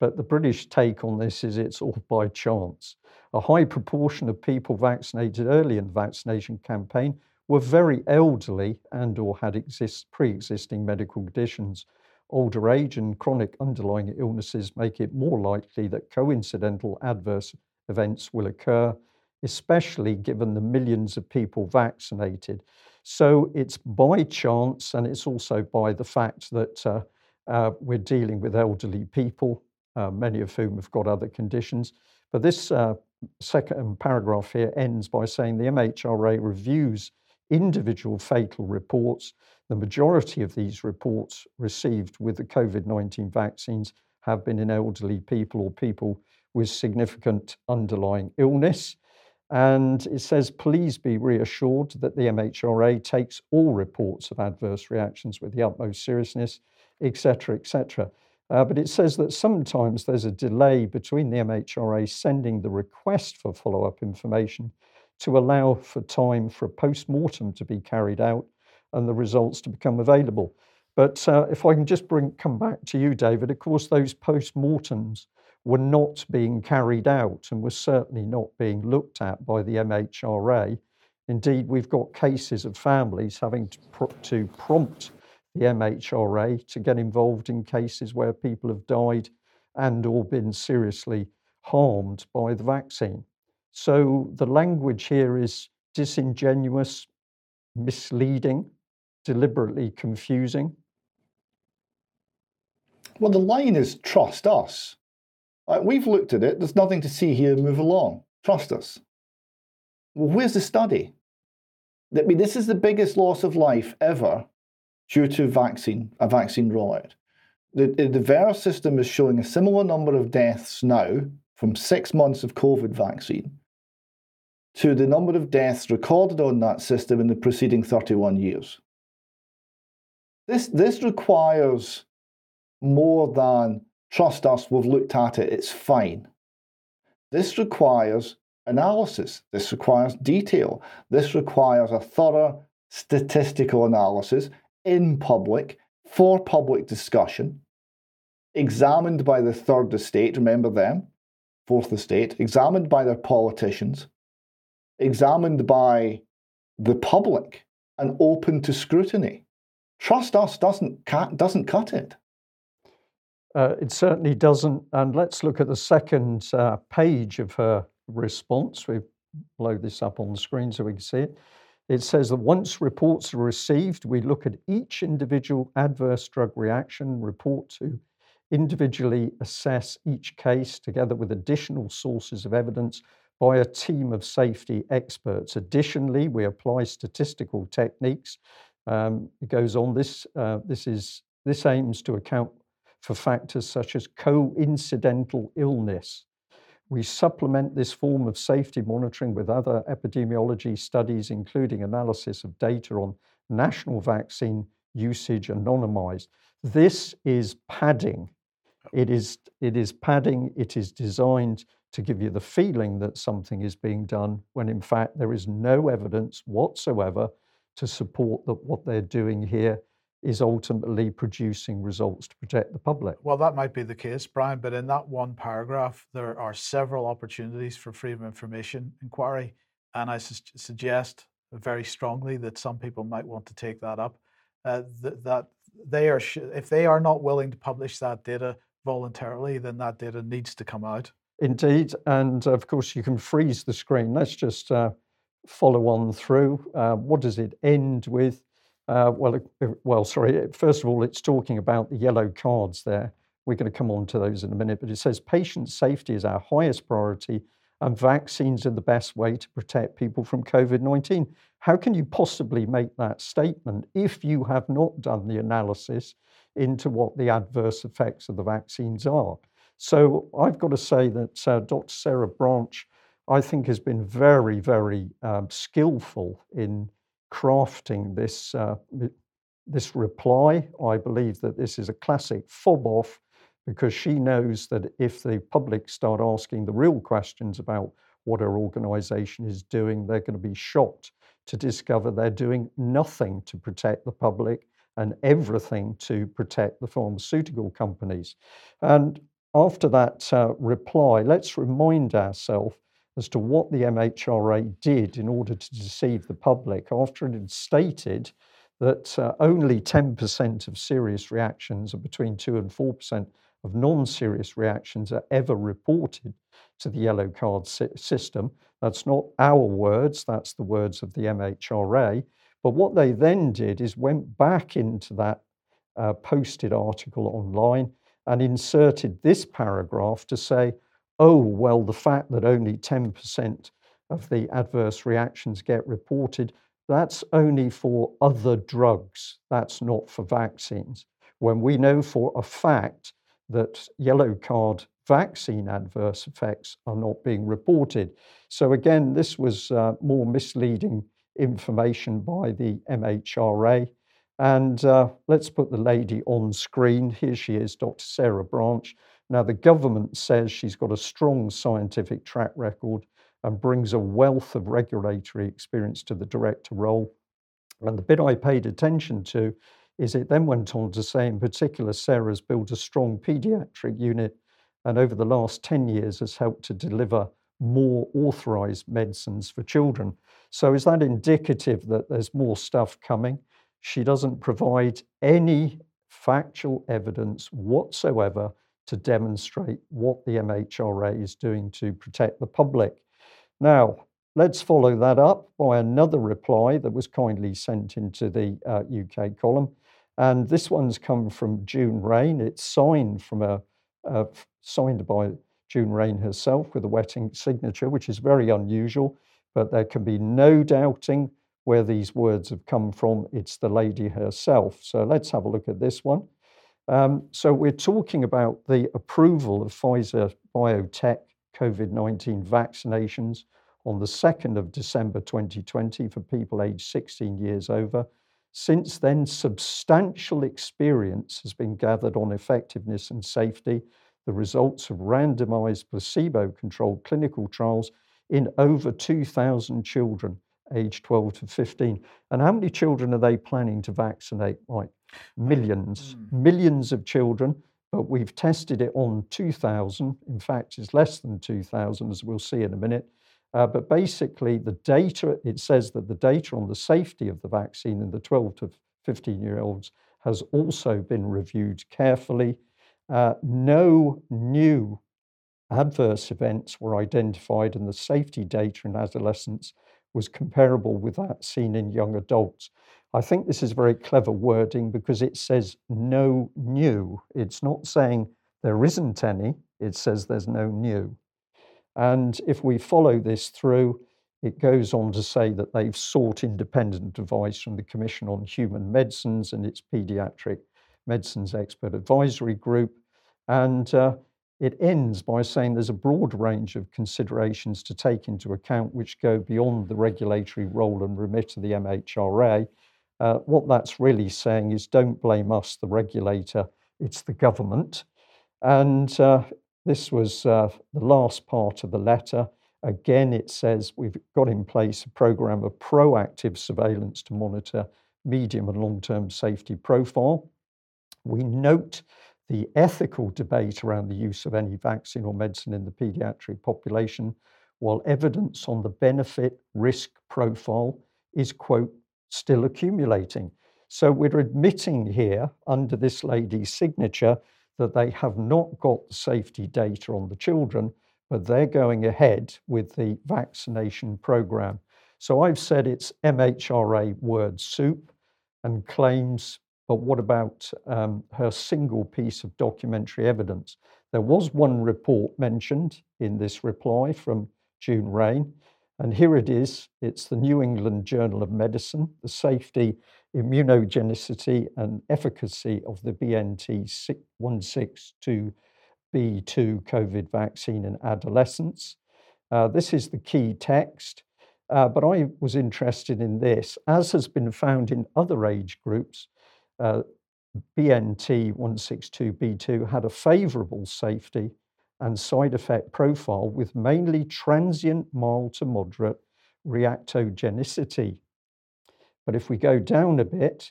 A: But the British take on this is it's all by chance. A high proportion of people vaccinated early in the vaccination campaign were very elderly and or had exist, pre-existing medical conditions. Older age and chronic underlying illnesses make it more likely that coincidental adverse events will occur, especially given the millions of people vaccinated. So it's by chance, and it's also by the fact that uh, uh, we're dealing with elderly people uh, many of whom have got other conditions. But this uh, second paragraph here ends by saying the MHRA reviews individual fatal reports. The majority of these reports received with the COVID 19 vaccines have been in elderly people or people with significant underlying illness. And it says, please be reassured that the MHRA takes all reports of adverse reactions with the utmost seriousness, etc., etc. Uh, but it says that sometimes there's a delay between the MHRA sending the request for follow up information to allow for time for a post mortem to be carried out and the results to become available. But uh, if I can just bring come back to you, David, of course, those post mortems were not being carried out and were certainly not being looked at by the MHRA. Indeed, we've got cases of families having to, pr- to prompt the MHRA to get involved in cases where people have died and or been seriously harmed by the vaccine. So the language here is disingenuous, misleading, deliberately confusing.
C: Well, the line is trust us. We've looked at it, there's nothing to see here, move along. Trust us. Well, where's the study? I mean, this is the biggest loss of life ever due to vaccine, a vaccine rollout. The, the VAERS system is showing a similar number of deaths now from six months of COVID vaccine to the number of deaths recorded on that system in the preceding 31 years. This, this requires more than trust us, we've looked at it, it's fine. This requires analysis. This requires detail. This requires a thorough statistical analysis in public for public discussion, examined by the third estate, remember them, fourth estate, examined by their politicians, examined by the public, and open to scrutiny. Trust us doesn't, doesn't cut it.
A: Uh, it certainly doesn't. And let's look at the second uh, page of her response. We blow this up on the screen so we can see it. It says that once reports are received, we look at each individual adverse drug reaction, report to individually assess each case together with additional sources of evidence by a team of safety experts. Additionally, we apply statistical techniques. Um, it goes on. This uh, this is this aims to account for factors such as coincidental illness. We supplement this form of safety monitoring with other epidemiology studies, including analysis of data on national vaccine usage anonymized. This is padding. It is, it is padding. It is designed to give you the feeling that something is being done when in fact there is no evidence whatsoever to support that what they're doing here is ultimately producing results to protect the public.
B: Well, that might be the case, Brian, but in that one paragraph, there are several opportunities for freedom of information inquiry. And I su- suggest very strongly that some people might want to take that up. Uh, th- that they are, sh- if they are not willing to publish that data voluntarily, then that data needs to come out.
A: Indeed. And of course, you can freeze the screen. Let's just uh, follow on through. Uh, what does it end with? Uh, well, well, sorry. First of all, it's talking about the yellow cards there. We're going to come on to those in a minute, but it says patient safety is our highest priority, and vaccines are the best way to protect people from COVID 19. How can you possibly make that statement if you have not done the analysis into what the adverse effects of the vaccines are? So I've got to say that uh, Dr. Sarah Branch, I think, has been very, very um, skillful in crafting this, uh, this reply. I believe that this is a classic fob off because she knows that if the public start asking the real questions about what her organization is doing, they're going to be shocked to discover they're doing nothing to protect the public and everything to protect the pharmaceutical companies. And after that uh, reply, let's remind ourselves as to what the MHRA did in order to deceive the public after it had stated that uh, only 10% of serious reactions and between 2 and 4% of non serious reactions are ever reported to the yellow card si- system. That's not our words, that's the words of the MHRA. But what they then did is went back into that uh, posted article online and inserted this paragraph to say, oh, well, the fact that only 10% of the adverse reactions get reported, that's only for other drugs. That's not for vaccines. When we know for a fact that yellow card vaccine adverse effects are not being reported. So, again, this was uh, more misleading information by the MHRA. And uh, let's put the lady on screen. Here she is, Dr. Sarah Branch. Now, the government says she's got a strong scientific track record and brings a wealth of regulatory experience to the director role. And the bit I paid attention to is it then went on to say, in particular, Sarah's built a strong pediatric unit and over the last 10 years has helped to deliver more authorized medicines for children. So, is that indicative that there's more stuff coming? She doesn't provide any factual evidence whatsoever to demonstrate what the MHRA is doing to protect the public. Now, let's follow that up by another reply that was kindly sent into the uh, UK column. And this one's come from June Raine. It's signed from a signed by June Raine herself with a wetting signature, which is very unusual, but there can be no doubting where these words have come from. It's the lady herself. So let's have a look at this one. Um, so we're talking about the approval of Pfizer BioNTech COVID 19 vaccinations on the 2nd of December 2020 for people aged 16 years over. Since then, substantial experience has been gathered on effectiveness and safety, the results of randomized placebo controlled clinical trials in over 2,000 children aged 12 to 15. And how many children are they planning to vaccinate, Mike? Millions, mm. millions of children, but we've tested it on 2,000. In fact, it's less than 2,000, as we'll see in a minute. Uh, but basically, the data, it says that the data on the safety of the vaccine in the 12 to 15 year olds has also been reviewed carefully. Uh, no new adverse events were identified, and the safety data in adolescents was comparable with that seen in young adults. I think this is very clever wording because it says no new. It's not saying there isn't any, it says there's no new. And if we follow this through, it goes on to say that they've sought independent advice from the Commission on Human Medicines and its Paediatric Medicines Expert Advisory Group. And uh, it ends by saying there's a broad range of considerations to take into account which go beyond the regulatory role and remit of the MHRA. Uh, what that's really saying is don't blame us, the regulator, it's the government. And uh, this was uh, the last part of the letter. Again, it says we've got in place a program of proactive surveillance to monitor medium and long term safety profile. We note the ethical debate around the use of any vaccine or medicine in the pediatric population, while evidence on the benefit risk profile is, quote, still accumulating. So we're admitting here, under this lady's signature, that they have not got the safety data on the children, but they're going ahead with the vaccination program. So I've said it's MHRA word soup and claims, but what about um, her single piece of documentary evidence? There was one report mentioned in this reply from June Raine, and here it is. It's the New England Journal of Medicine, the safety, immunogenicity, and efficacy of the BNT 162 B2 COVID vaccine in adolescents. Uh, this is the key text, uh, but I was interested in this. As has been found in other age groups, uh, BNT 162B2 had a favorable safety and side effect profile with mainly transient mild to moderate reactogenicity. But if we go down a bit,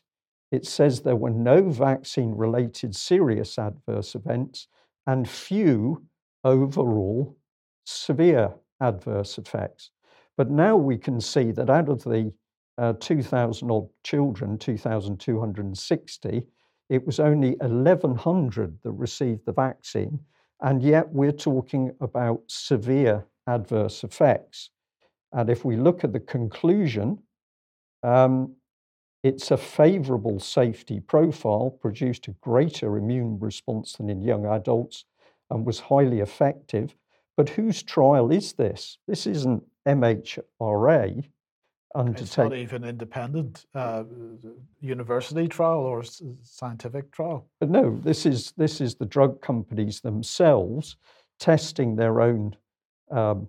A: it says there were no vaccine related serious adverse events and few overall severe adverse effects. But now we can see that out of the uh, 2,000 odd children, 2,260, it was only 1,100 that received the vaccine. And yet we're talking about severe adverse effects. And if we look at the conclusion, um, it's a favorable safety profile, produced a greater immune response than in young adults, and was highly effective. But whose trial is this? This isn't MHRA undertaking.
B: It's not even independent uh, university trial or scientific trial.
A: But no, this is this is the drug companies themselves testing their own um,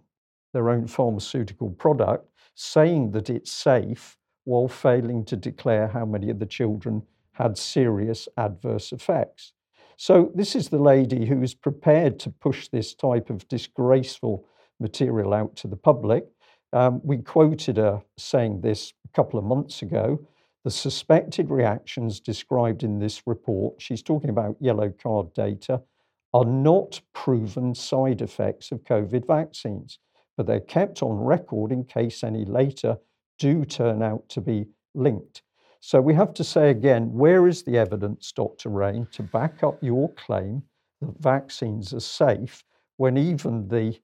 A: their own pharmaceutical product, saying that it's safe while failing to declare how many of the children had serious adverse effects. So, this is the lady who is prepared to push this type of disgraceful material out to the public. Um, we quoted her saying this a couple of months ago. The suspected reactions described in this report, she's talking about yellow card data, are not proven side effects of COVID vaccines, but they're kept on record in case any later do turn out to be linked. So we have to say again, where is the evidence, Dr. Raine, to back up your claim that vaccines are safe when even the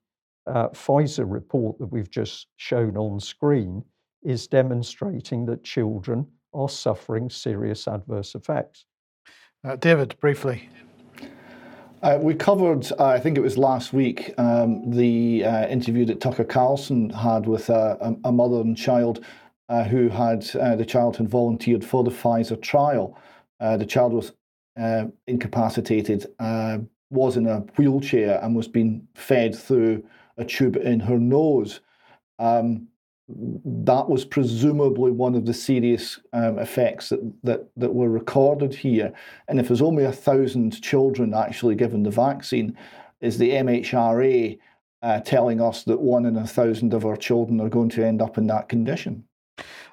A: uh, Pfizer report that we've just shown on screen is demonstrating that children are suffering serious adverse effects?
B: Uh, David, briefly.
C: Uh, we covered, uh, I think it was last week, um, the uh, interview that Tucker Carlson had with a, a mother and child uh, who had uh, the child had volunteered for the Pfizer trial. Uh, the child was incapacitated, was in a wheelchair, and was being fed through a tube in her nose. Um, that was presumably one of the serious um, effects that, that, that were recorded here. And if there's only a thousand children actually given the vaccine, is the MHRA uh, telling us that one in a thousand of our children are going to end up in that condition?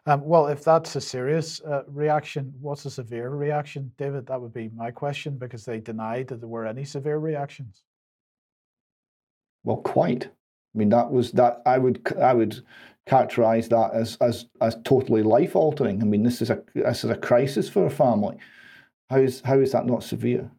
B: Um, well, if that's a serious uh, reaction, what's a severe reaction, David? That would be my question because they denied that there were any severe reactions.
C: Well, quite. I mean, that was that. I would I would characterize that as as as totally life altering. I mean, this is a this is a crisis for a family. How is how is that not severe?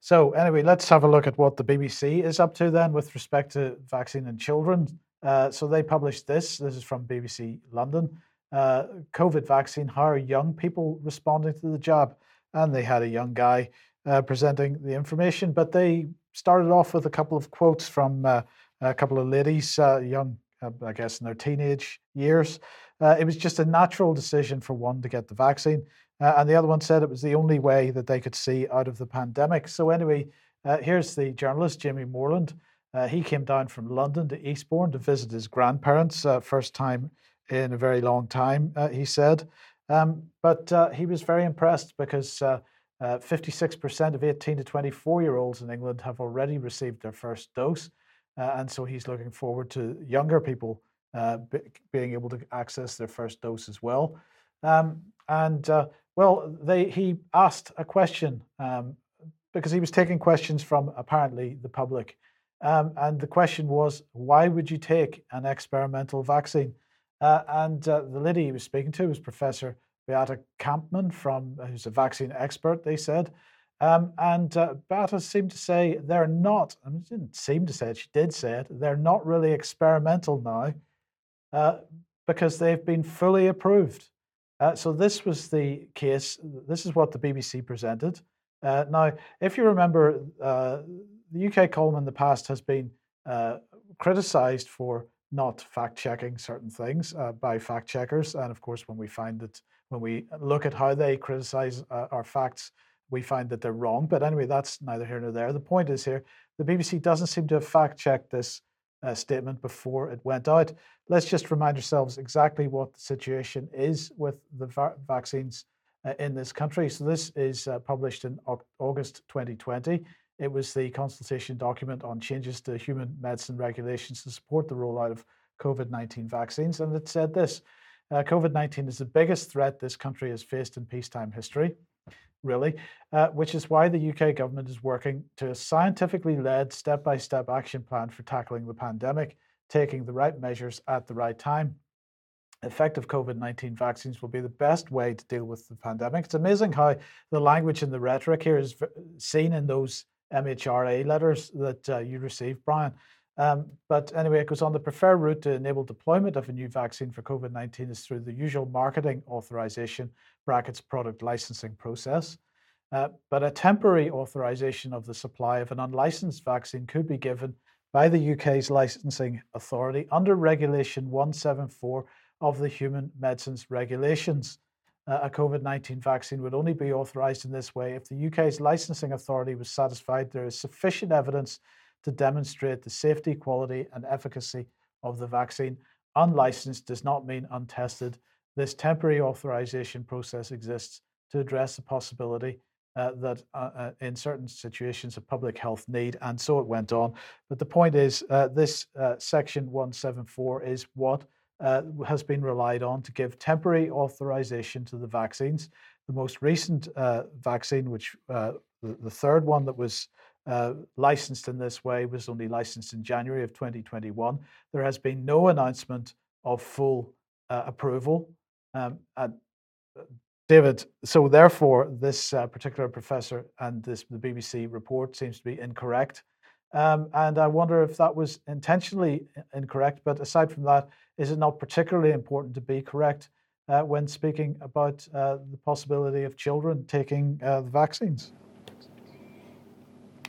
B: So anyway, let's have a look at what the BBC is up to then with respect to vaccine in children. Uh, so they published this. This is from BBC London. Uh, COVID vaccine. How are young people responding to the jab? And they had a young guy uh, presenting the information, but they started off with a couple of quotes from uh, a couple of ladies, uh, young, uh, I guess, in their teenage years. Uh, it was just a natural decision for one to get the vaccine, and the other one said it was the only way that they could see out of the pandemic. So, anyway, here's the journalist, Jamie Morland. he came down from London to Eastbourne to visit his grandparents, first time in a very long time, he said. Um, but uh, he was very impressed because uh, uh, 56% of 18 to 24 year olds in England have already received their first dose. Uh, and so he's looking forward to younger people uh, b- being able to access their first dose as well. Um, and uh, well, they, he asked a question um, because he was taking questions from apparently the public. Um, and the question was, why would you take an experimental vaccine? Uh, and the lady he was speaking to was Professor Beata Kampmann, from uh, who's a vaccine expert. They said, um, and uh, Beata seemed to say they're not. I mean, didn't seem to say it. She did say it. They're not really experimental now uh, because they've been fully approved. Uh, so this was the case. This is what the BBC presented. Uh, now, if you remember, the UK column in the past has been criticised for not fact checking certain things uh, by fact checkers. And of course, when we find that, when we look at how they criticize uh, our facts, we find that they're wrong. But anyway, that's neither here nor there. The point is here the BBC doesn't seem to have fact checked this uh, statement before it went out. Let's just remind ourselves exactly what the situation is with the va- vaccines uh, in this country. So, this is uh, published in August 2020. It was the consultation document on changes to human medicine regulations to support the rollout of COVID 19 vaccines. And it said this uh, COVID 19 is the biggest threat this country has faced in peacetime history, really, uh, which is why the UK government is working to a scientifically led step by step action plan for tackling the pandemic, taking the right measures at the right time. Effective COVID 19 vaccines will be the best way to deal with the pandemic. It's amazing how the language and the rhetoric here is seen in those MHRA letters that uh, you received, Brian. Um, but anyway, it goes on the preferred route to enable deployment of a new vaccine for COVID 19 is through the usual marketing authorization brackets product licensing process. Uh, but a temporary authorization of the supply of an unlicensed vaccine could be given by the UK's licensing authority under Regulation 174 of the Human Medicines Regulations a COVID 19 vaccine would only be authorised in this way if the UK's licensing authority was satisfied there is sufficient evidence to demonstrate the safety, quality, and efficacy of the vaccine. Unlicensed does not mean untested. This temporary authorization process exists to address the possibility uh, that uh, uh, in certain situations of public health need, and so it went on. But the point is, uh, this uh, section 174 is what uh, has been relied on to give temporary authorization to the vaccines. The most recent vaccine, which the, the, third one that was uh, licensed in this way, was only licensed in January of 2021. There has been no announcement of full uh, approval. Um, David, so therefore, this particular professor and this the BBC report seems to be incorrect. Um, and I wonder if that was intentionally incorrect. But aside from that, is it not particularly important to be correct uh, when speaking about uh, the possibility of children taking uh, the vaccines?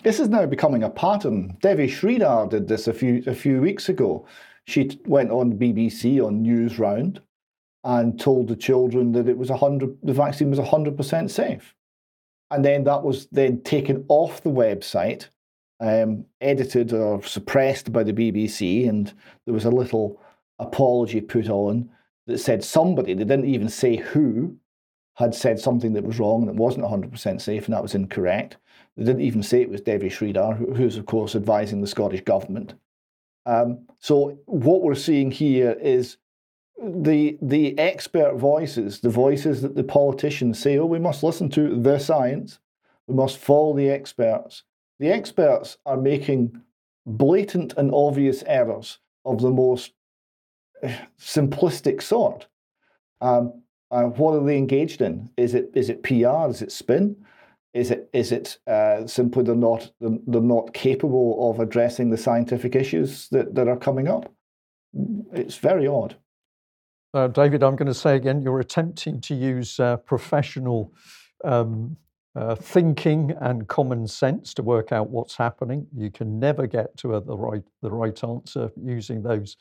C: This is now becoming a pattern. Devi Sridhar did this a few a few weeks ago. She went on BBC on Newsround and told the children that it was hundred the vaccine was hundred percent safe, and then that was then taken off the website um, edited or suppressed by the BBC, and there was a little apology put on that said somebody, they didn't even say who, had said something that was wrong and it wasn't 100% safe and that was incorrect. They didn't even say it was Devi Sridhar, who's, of course, advising the Scottish Government. Um, so, what we're seeing here is the, the expert voices, the voices that the politicians say, oh, we must listen to the science, we must follow the experts. The experts are making blatant and obvious errors of the most eh, simplistic sort. Um, uh, what are they engaged in? Is it is it PR? Is it spin? Is it is it uh, simply they're not they're not capable of addressing the scientific issues that, that are coming up? It's very odd.
A: Uh, David, I'm going to say again, you're attempting to use uh, professional um, uh, thinking and common sense to work out what's happening. You can never get to a, the right the right answer using those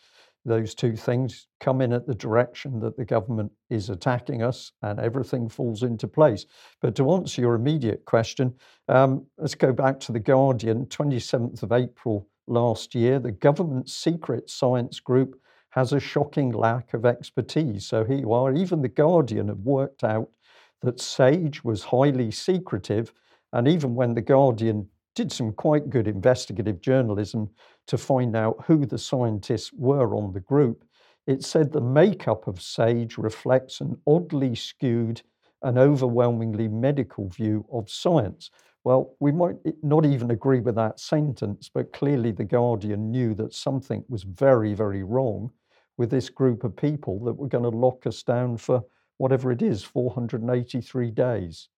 A: those two things. Come in at the direction that the government is attacking us, and everything falls into place. But to answer your immediate question, um, let's go back to the Guardian, 27th of April last year. The government's secret science group has a shocking lack of expertise. So here you are. Even the Guardian have worked out that SAGE was highly secretive. And even when The Guardian did some quite good investigative journalism to find out who the scientists were on the group, it said the makeup of SAGE reflects an oddly skewed and overwhelmingly medical view of science. Well, we might not even agree with that sentence, but clearly The Guardian knew that something was very, very wrong with this group of people that were going to lock us down for whatever it is, 483 days.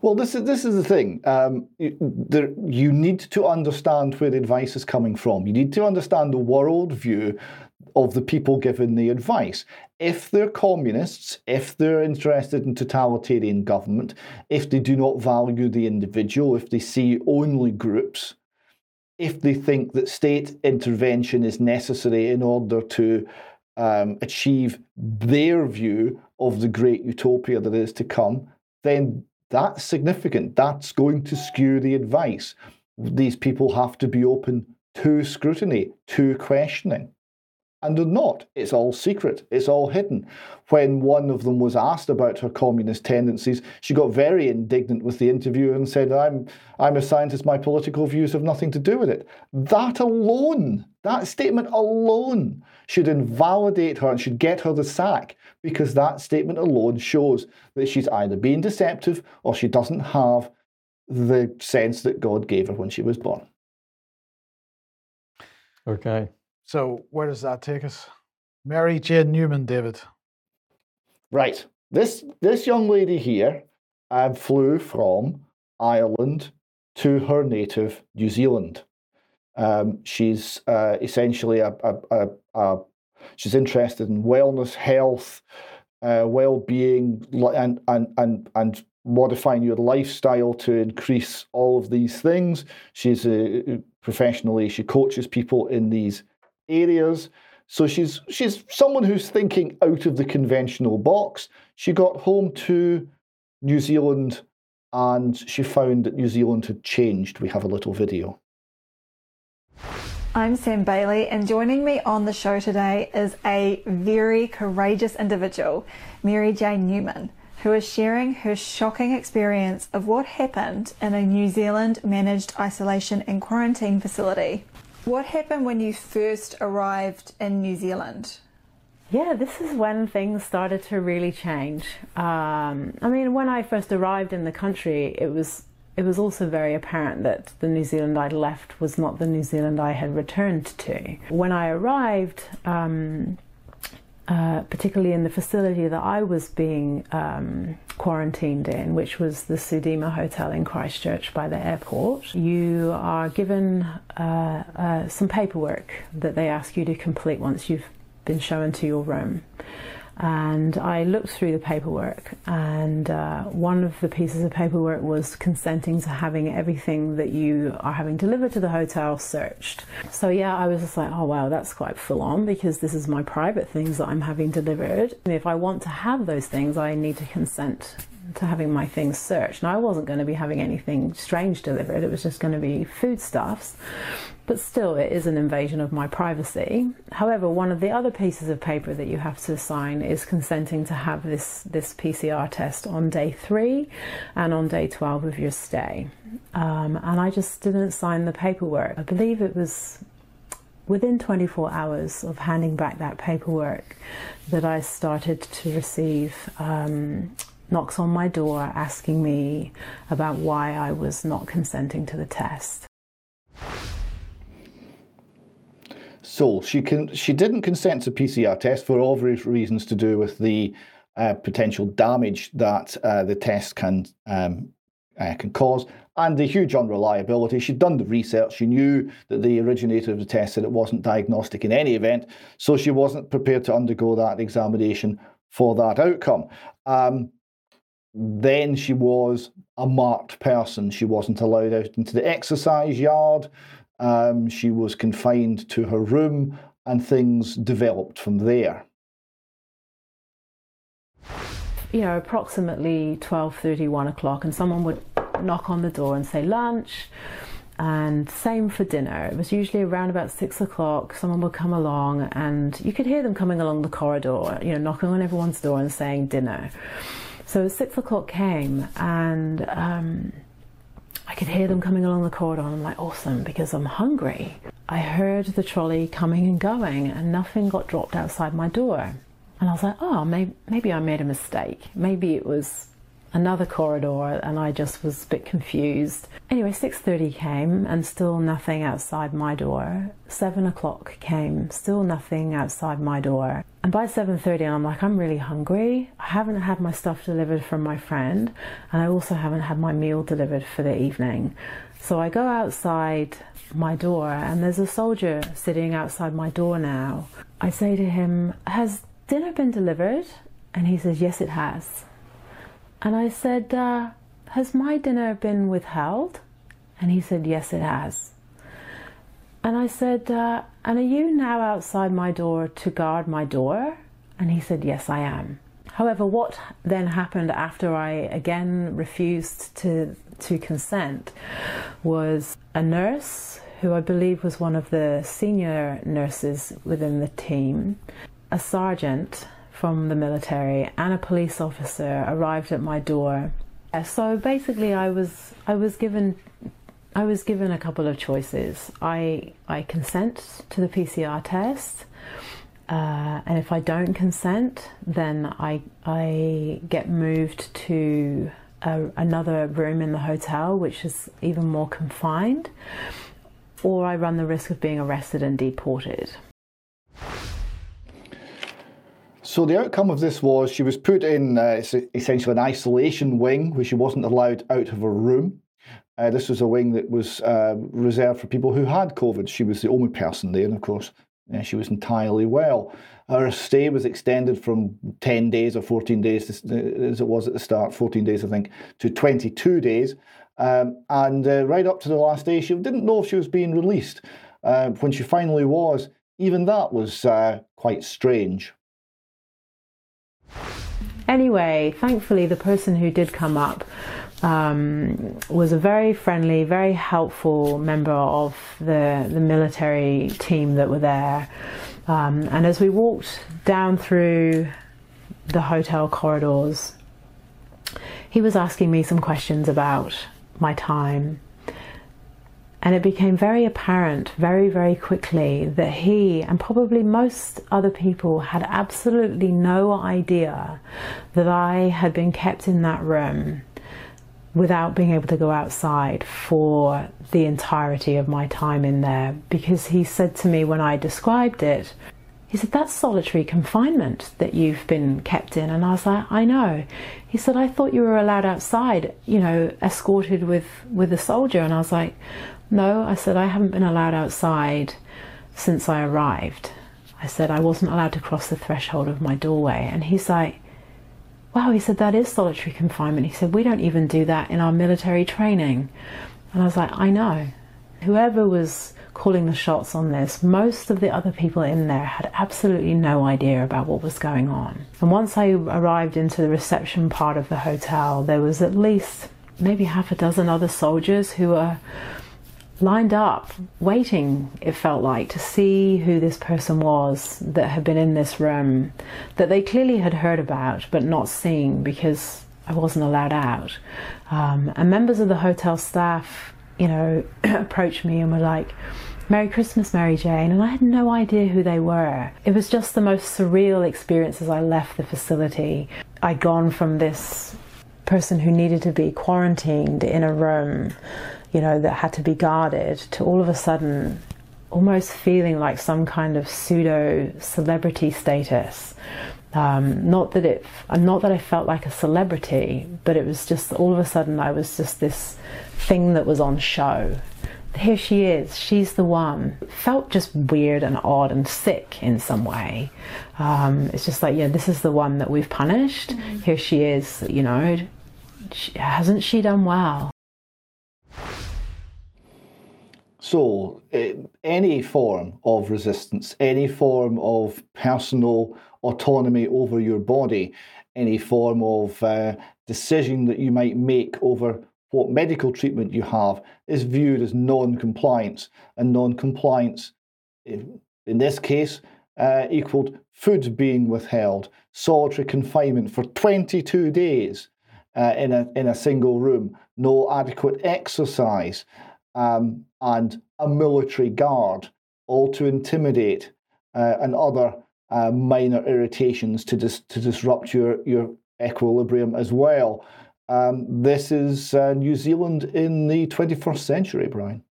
C: Well, this is this is the thing. Um, there, you need to understand where the advice is coming from. You need to understand the world view of the people given the advice. If they're communists, if they're interested in totalitarian government, if they do not value the individual, if they see only groups, if they think that state intervention is necessary in order to um, achieve their view of the great utopia that is to come, then that's significant. That's going to skew the advice. These people have to be open to scrutiny, to questioning and they're not. It's all secret, it's all hidden. When one of them was asked about her communist tendencies, she got very indignant with the interviewer and said, I'm, I'm a scientist, my political views have nothing to do with it. That alone, that statement alone, should invalidate her and should get her the sack because that statement alone shows that she's either being deceptive or she doesn't have the sense that God gave her when she was born.
A: Okay.
B: So where does that take us? Mary Jane Newman, David.
C: Right. This this young lady here uh, flew from Ireland to her native New Zealand. Um, she's uh, essentially a, a, a, a, she's interested in wellness, health, uh, well-being, and and and and modifying your lifestyle to increase all of these things. She's a, professionally she coaches people in these areas. So she's she's someone who's thinking out of the conventional box. She got home to New Zealand and she found that New Zealand had changed. We have a little video.
G: I'm Sam Bailey, and joining me on the show today is a very courageous individual, Mary Jane Newman, who is sharing her shocking experience of what happened in a New Zealand managed isolation and quarantine facility. What happened when you first arrived in New Zealand?
H: Yeah, this is when things started to really change. Um, I mean, when I first arrived in the country, it was it was also very apparent that the New Zealand I left was not the New Zealand I had returned to. When I arrived, um, uh, particularly in the facility that I was being um, quarantined in, which was the Sudima Hotel in Christchurch by the airport, you are given uh, uh, some paperwork that they ask you to complete once you've been shown to your room. And I looked through the paperwork, and uh, one of the pieces of paperwork was consenting to having everything that you are having delivered to the hotel searched. So, yeah, I was just like, oh wow, that's quite full on because this is my private things that I'm having delivered. And if I want to have those things, I need to consent to having my things searched. Now, I wasn't going to be having anything strange delivered, it was just going to be foodstuffs, but still, it is an invasion of my privacy. However, one of the other pieces of paper that you have to sign is consenting to have this, this PCR test on day three and on day 12 of your stay. Um, and I just didn't sign the paperwork. I believe it was within 24 hours of handing back that paperwork that I started to receive um, knocks on my door asking me about why I was not consenting to the test.
C: So she can she didn't consent to PCR test for obvious reasons to do with the uh, potential damage that uh, the test can um, uh, can cause and the huge unreliability. She'd done the research. She knew that the originator of the test said it wasn't diagnostic in any event, so she wasn't prepared to undergo that examination for that outcome. Um, then she was a marked person. She wasn't allowed out into the exercise yard. Um, she was confined to her room, and things developed from there.
H: You know, approximately 12:30, 1 o'clock, and someone would knock on the door and say lunch. And same for dinner. It was usually around about six o'clock. Someone would come along, and you could hear them coming along the corridor, you know, knocking on everyone's door and saying dinner. So six o'clock came, and um, I could hear them coming along the corridor, I'm like, awesome, because I'm hungry. I heard the trolley coming and going, and nothing got dropped outside my door. And I was like, oh, maybe, maybe I made a mistake. Maybe it was another corridor and I just was a bit confused. Anyway, 6.30 came and still nothing outside my door. 7 o'clock came, still nothing outside my door. And by 7.30 I'm like, I'm really hungry. I haven't had my stuff delivered from my friend and I also haven't had my meal delivered for the evening. So I go outside my door and there's a soldier sitting outside my door now. I say to him, has dinner been delivered? And he says, yes, it has. And I said, uh, Has my dinner been withheld? And he said, Yes, it has. And I said, uh, And are you now outside my door to guard my door? And he said, Yes, I am. However, what then happened after I again refused to, to consent was a nurse, who I believe was one of the senior nurses within the team, a sergeant, from the military and a police officer arrived at my door. So basically, I was I was given I was given a couple of choices. I I consent to the PCR test, uh, and if I don't consent, then I I get moved to a, another room in the hotel, which is even more confined, or I run the risk of being arrested and deported.
C: So the outcome of this was she was put in uh, essentially an isolation wing where she wasn't allowed out of her room. Uh, this was a wing that was uh, reserved for people who had COVID. She was the only person there, and of course, uh, she was entirely well. Her stay was extended from 10 days or 14 days, uh, as it was at the start, 14 days, I think, to 22 days. Um, and uh, right up to the last day, she didn't know if she was being released. when she finally was, even that was quite strange.
H: Anyway, thankfully, the person who did come up um, was a very friendly, very helpful member of the, the military team that were there. Um, and as we walked down through the hotel corridors, he was asking me some questions about my time and it became very apparent very, very quickly that he and probably most other people had absolutely no idea that I had been kept in that room without being able to go outside for the entirety of my time in there. Because he said to me when I described it, he said, That's solitary confinement that you've been kept in. And I was like, I know. He said, I thought you were allowed outside, you know, escorted with, with a soldier. And I was like, no, I said, I haven't been allowed outside since I arrived. I said, I wasn't allowed to cross the threshold of my doorway. And he's like, Wow, he said, that is solitary confinement. He said, We don't even do that in our military training. And I was like, I know. Whoever was calling the shots on this, most of the other people in there had absolutely no idea about what was going on. And once I arrived into the reception part of the hotel, there was at least maybe half a dozen other soldiers who were lined up, waiting, it felt like, to see who this person was that had been in this room that they clearly had heard about but not seen because I wasn't allowed out. Um, and members of the hotel staff, you know, approached me and were like, Merry Christmas, Mary Jane, and I had no idea who they were. It was just the most surreal experience as I left the facility. I'd gone from this person who needed to be quarantined in a room you know, that had to be guarded to all of a sudden almost feeling like some kind of pseudo celebrity status. Um, not that it, not that I felt like a celebrity, but it was just all of a sudden I was just this thing that was on show, here she is. She's the one. Felt just weird and odd and sick in some way. Um, it's just like, yeah, this is the one that we've punished. Mm-hmm. Here she is. You know, she, hasn't she done well?
C: So, uh, any form of resistance, any form of personal autonomy over your body, any form of uh, decision that you might make over what medical treatment you have is viewed as non compliance. And non compliance, in this case, uh, equaled food being withheld, solitary confinement for 22 days uh, in, a, in a single room, no adequate exercise, um, and a military guard, all to intimidate uh, and other uh, minor irritations to, dis- to disrupt your, your equilibrium as well. Um, this is uh, New Zealand in the 21st century, Brian.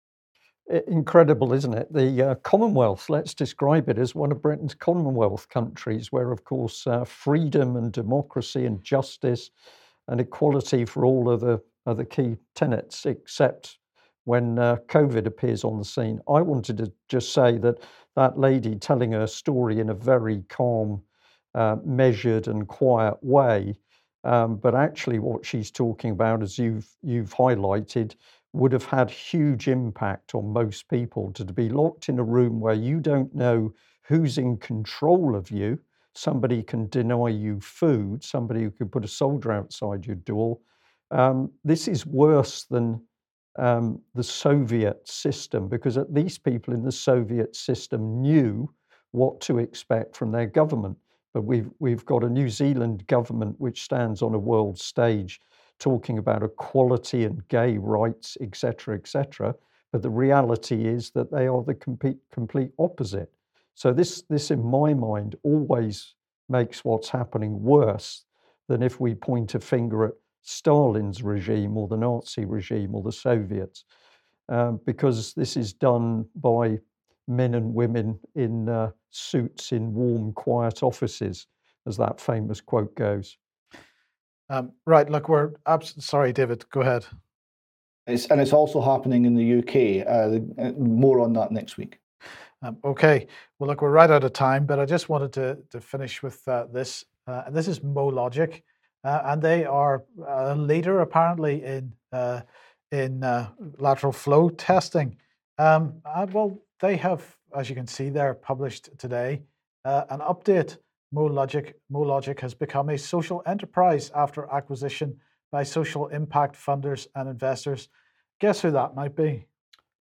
A: Incredible, isn't it? The uh, Commonwealth, let's describe it as one of Britain's Commonwealth countries, where, of course, uh, freedom and democracy and justice and equality for all of the, are the key tenets, except when uh, COVID appears on the scene. I wanted to just say that that lady telling her story in a very calm, uh, measured, and quiet way um, but actually, what she's talking about, as you've you've highlighted, would have had huge impact on most people to be locked in a room where you don't know who's in control of you. Somebody can deny you food. Somebody who could put a soldier outside your door. Um, this is worse than um, the Soviet system because at least people in the Soviet system knew what to expect from their government. But we've, we've got a New Zealand government which stands on a world stage talking about equality and gay rights, etc., etc. But the reality is that they are the complete, complete opposite. So this, this, in my mind, always makes what's happening worse than if we point a finger at Stalin's regime or the Nazi regime or the Soviets, um, because this is done by men and women in uh, suits in warm, quiet offices, as that famous quote goes.
B: Um, right. Look, we're abs- sorry, David. Go ahead.
C: It's, and it's also happening in the UK. Uh, uh, more on that next week.
B: Um, okay. Well, look, we're right out of time, but I just wanted to to finish with uh, this. Uh, and this is MoLogic, uh, and they are a leader apparently in uh, in lateral flow testing. Um, well, they have, as you can see there, published today uh, an update. MoLogic, MoLogic has become a social enterprise after acquisition by social impact funders and investors. Guess who that might be?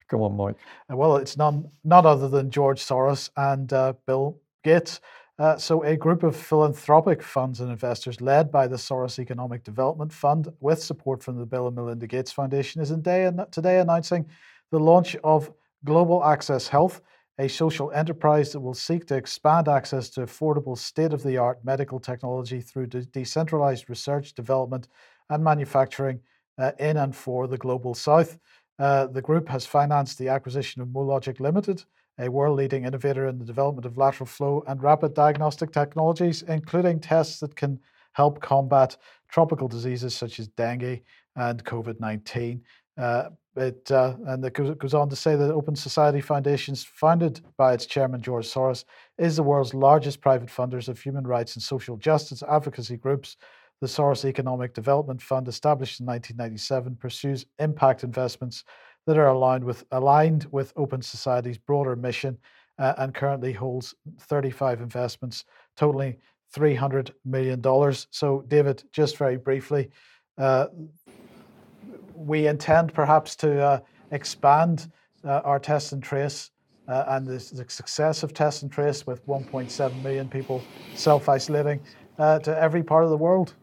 A: Come on, Mike.
B: Uh, well, it's none, none other than George Soros and uh, Bill Gates. Uh, so, a group of philanthropic funds and investors led by the Soros Economic Development Fund, with support from the Bill and Melinda Gates Foundation, is today announcing the launch of Global Access Health, a social enterprise that will seek to expand access to affordable state of the art medical technology through de- decentralized research, development, and manufacturing uh, in and for the global south. Uh, the group has financed the acquisition of MoLogic Limited, a world leading innovator in the development of lateral flow and rapid diagnostic technologies, including tests that can help combat tropical diseases such as dengue and COVID 19. Uh, it, uh, and it goes, on to say that Open Society Foundations, founded by its chairman George Soros, is the world's largest private funders of human rights and social justice advocacy groups. The Soros Economic Development Fund, established in 1997, pursues impact investments that are aligned with aligned with Open Society's broader mission, uh, and currently holds 35 investments totaling 300 million dollars. So, David, just very briefly. Uh, we intend perhaps to uh, expand uh, our test and trace uh, and the, the, success of test and trace with 1.7 million people self isolating uh, to every part of the world.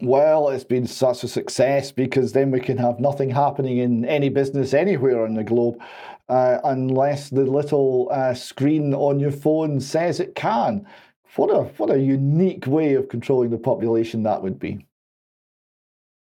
C: Well, it's been such a success because then we can have nothing happening in any business anywhere on the globe uh, unless the little uh, screen on your phone says it can. What a, what a unique way of controlling the population that would be.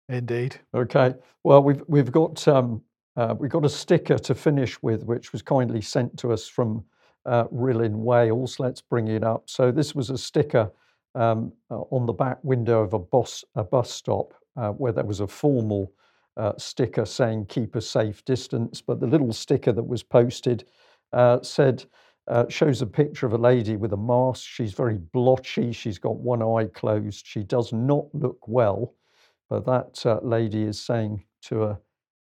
B: Indeed.
A: Okay. Well, we've we've got um, uh, we've got a sticker to finish with, which was kindly sent to us from uh, Rhyl in Wales. Let's bring it up. So this was a sticker um, uh, on the back window of a bus a bus stop uh, where there was a formal uh, sticker saying keep a safe distance, but the little sticker that was posted uh, said, uh, shows a picture of a lady with a mask. She's very blotchy. She's got one eye closed. She does not look well. But that lady is saying to a,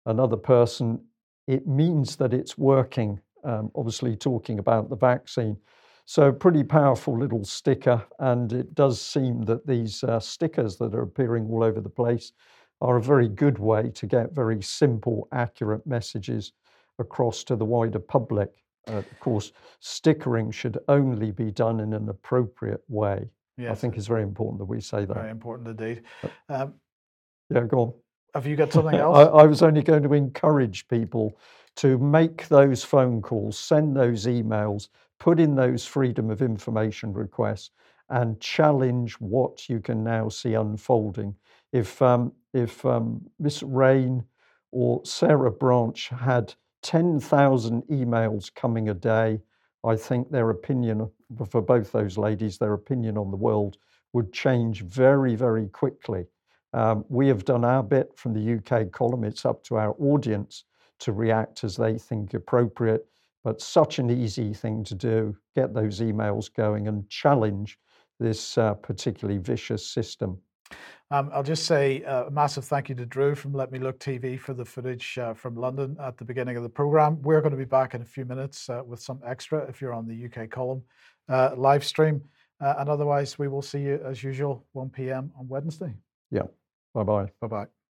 A: another person, it means that it's working, um, obviously talking about the vaccine. So, pretty powerful little sticker. And it does seem that these uh, stickers that are appearing all over the place are a very good way to get very simple, accurate messages across to the wider public. Uh, of course, stickering should only be done in an appropriate way. Yes. I think it's very important that we say that.
B: Very important indeed. Um,
A: yeah, go on.
B: Have you got something else?
A: I, I, was only going to encourage people to make those phone calls, send those emails, put in those freedom of information requests, and challenge what you can now see unfolding. If um, if um, Miss Raine or Sarah Branch had 10,000 emails coming a day, I think their opinion for both those ladies, their opinion on the world would change very, very quickly. Um, we have done our bit from the UK column. It's up to our audience to react as they think appropriate. But such an easy thing to do get those emails going and challenge this uh, particularly vicious system.
B: Um, I'll just say uh, a massive thank you to Drew from Let Me Look TV for the footage uh, from London at the beginning of the program. We're going to be back in a few minutes uh, with some extra if you're on the UK column uh, live stream. Uh, and otherwise, we will see you as usual, 1 p.m. on Wednesday.
A: Yeah. Bye bye.
B: Bye bye.